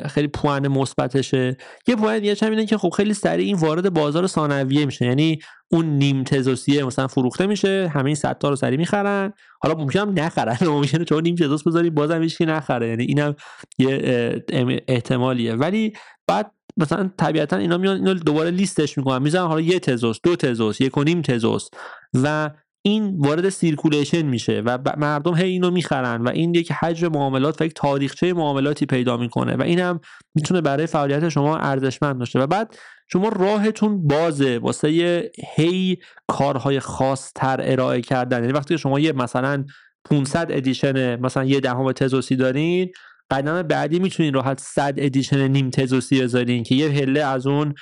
خیلی پوان مثبتشه. یه پوان دیگه هم اینه که خب خیلی سریع این وارد بازار ثانویه میشه. یعنی اون نیم تزوسیه مثلا فروخته میشه همه این تا رو سریع می‌خرن. حالا ممکنه هم نخرن. (laughs) ممکنه چون نیم تزوس بذاری بازم هیچکی نخره. یعنی اینم یه احتمالیه. ولی بعد مثلا طبیعتا اینا میان اینو دوباره لیستش می‌کنن. می‌ذارن حالا یه تزوس دو تزوس یک و نیم تزوس. و این وارد circulation میشه و مردم هی اینو می‌خرن و این یک حجم معاملات و یک تاریخچه معاملاتی پیدا می‌کنه و این هم می‌تونه برای فعالیت شما ارزشمند باشه. و بعد شما راهتون بازه واسه هی کارهای خاص تر ارائه کردن. یعنی وقتی شما یه مثلا 500 edition مثلا یه دهم تزوسی دارین قدم بعدی می‌تونین راحت 100 edition نیم تزوسی بذارین که یه پله از اون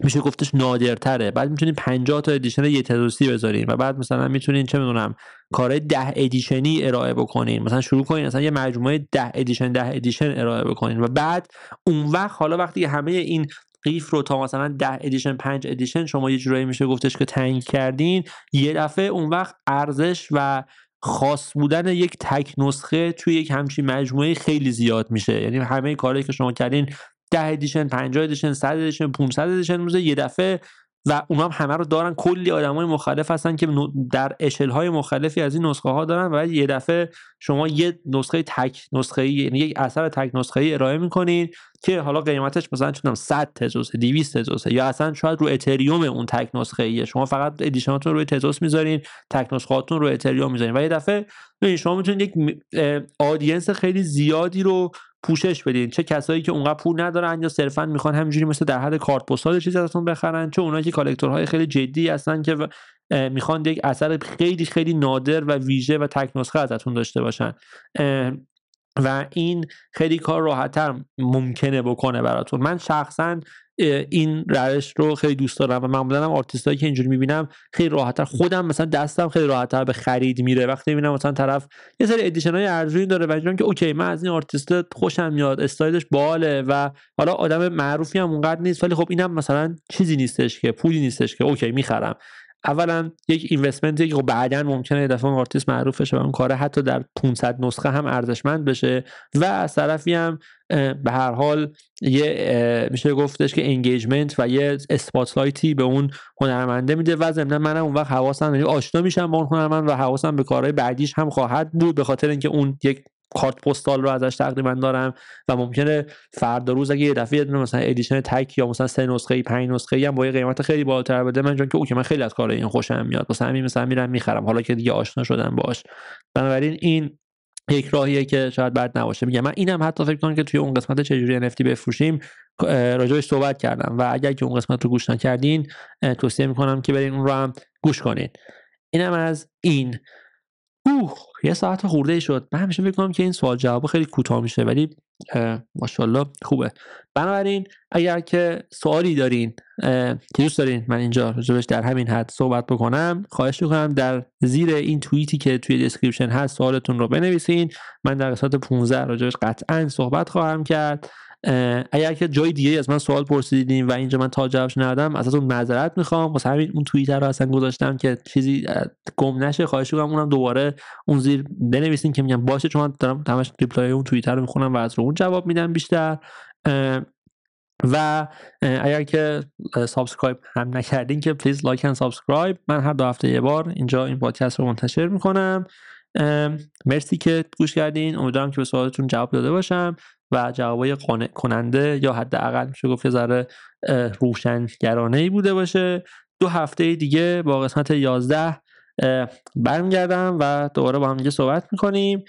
میشه گفتش نادرتره. بعد می‌تونین 50 تا edition یه تزوسی بذارین و بعد مثلا می‌تونین چه می‌دونم کارهای 10 edition ی ارائه بکنین. مثلا شروع کنین مثلا یه مجموعه 10 edition 10 edition ارائه بکنین و بعد اون وقت حالا وقتی همه این قیف رو تا مثلا 10 edition 5 edition شما یه جورایی میشه گفتش که تنگ کردین یه دفعه اون وقت ارزش و خاص بودن یک تک نسخه توی یک همچین مجموعه خیلی زیاد میشه. یعنی همه کاری که شما کردین 10 edition 50 edition 100 edition 500 edition روزه یه دفعه و اونا هم همه رو دارن. کلی آدمای مختلف هستن که در اشل های مختلفی از این نسخه ها دارن و یه دفعه شما یه نسخه تک نسخه یعنی یک اثر تک نسخه ای ارائه می‌کنید که حالا قیمتش مثلا چونم 100 تزوس 200 تزوس یا اصلا شاید رو اتریوم اون تک نسخه ایه شما فقط edition اتون روی تزوس می‌ذارین تک نسخهاتون رو اتریوم می‌ذارین. و یه دفعه شما می‌تونید یک audience خیلی زیادی رو پوشش بدین. چه کسایی که اونقدر پول ندارن یا صرفا می‌خوان همینجوری مثل در حد کارت پستال چیزی ازتون بخرن چه اونایی که collector های خیلی جدی هستن که می‌خوان یک اثر خیلی خیلی نادر و ویژه و تک نسخه ازتون داشته باشن. و این خیلی کار راحتتر ممکنه بکنه براتون. من شخصا این روش رو خیلی دوست دارم و معمولا هم آرتیستایی که اینجوری می‌بینم خیلی راحتتر خودم مثلا دستم خیلی راحتتر به خرید میره. وقتی می‌بینم مثلا طرف یه سری edition های ارزونی داره و که okay من از این آرتیست خوشم میاد استایلش باحاله و حالا آدم معروفی هم اونقدر نیست ولی خب اینم مثلا چیزی نیستش که پولی نیستش که okay می‌خرم. اولا یک investment ی که خب بعدا ممکنه دفعه آرتیست معروف بشه و اون کار حتی در 500 نسخه هم ارزشمند بشه و از طرفی هم به هر حال یه میشه گفتش که engagement و یه spotlight ی به اون هنرمنده میده و ضمن منم اون وقت حواسم یعنی آشنا میشم با اون هنرمند و حواسم به کارهای بعدیش هم خواهد بود به خاطر اینکه اون یک کارت پستال رو ازش تقریبا دارم و ممکنه فردا روز اگه یه دفعه مثلا edition تک یا مثلا سه نسخه پنج نسخه هم با یه قیمت خیلی بالاتر بده من چون که okay من خیلی از کار این خوشم میاد. مثلا همین مثلا میرم می‌خرم. حالا که دیگه آشنا شدم باش. بنابراین این یک راهیه که شاید بد نباشه. میگم من اینم حتی فکر کنم که توی اون قسمت چجوری NFT بفروشیم راجعش صحبت کردم. و اگر که اون قسمت رو گوش نکردین توصیه می‌کنم که برین اون رو هم گوش کنین. اینم از این. اوه یه ساعت خورده شد. من همیشه فکر کنم که این سوال جواب خیلی کوتاه میشه ولی ماشاءالله خوبه. بنابراین اگر که سوالی دارین که دوست دارین من اینجا راجبش در همین حد صحبت بکنم خواهش می‌کنم در زیر این توییتی که توی دسکریپشن هست سوالتون رو بنویسین. من در قسمت 15 راجبش قطعا صحبت خواهم کرد. اگر که جای دیگه از من سوال پرسیدین و اینجا من تا جوابش ندادم ازتون معذرت می‌خوام. واسه همین اون توییتر رو اصلا گذاشتم که چیزی گم نشه خواهش می‌کنم اونم دوباره اون زیر بنویسین که میگم باشه چون دارم همش reply اون توییتر رو می‌خونم و از رو اون جواب میدم بیشتر. و اگر که subscribe هم نکردین که please like and subscribe من هر دو هفته یه بار اینجا این پادکست رو منتشر می‌کنم. مرسی که گوش کردین. امیدوارم که به سوالتون جواب داده باشم و جوابای قانع کننده یا حداقل میشه گفت ذره روشنگرانه ای بوده باشه. دو هفته دیگه با قسمت 11 برمیگردم و دوباره با هم دیگه صحبت می‌کنیم.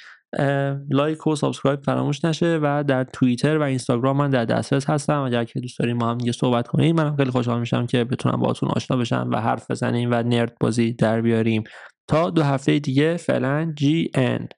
like و subscribe فراموش نشه و در توییتر و اینستاگرام من در دسترس هستم. اگر که دوست داریم با هم دیگه صحبت کنیم منم خیلی خوشحال میشم که بتونم باهاتون آشنا بشم و حرف بزنیم و nerd بازی در بیاریم. تا دو هفته دیگه فعلا جی ان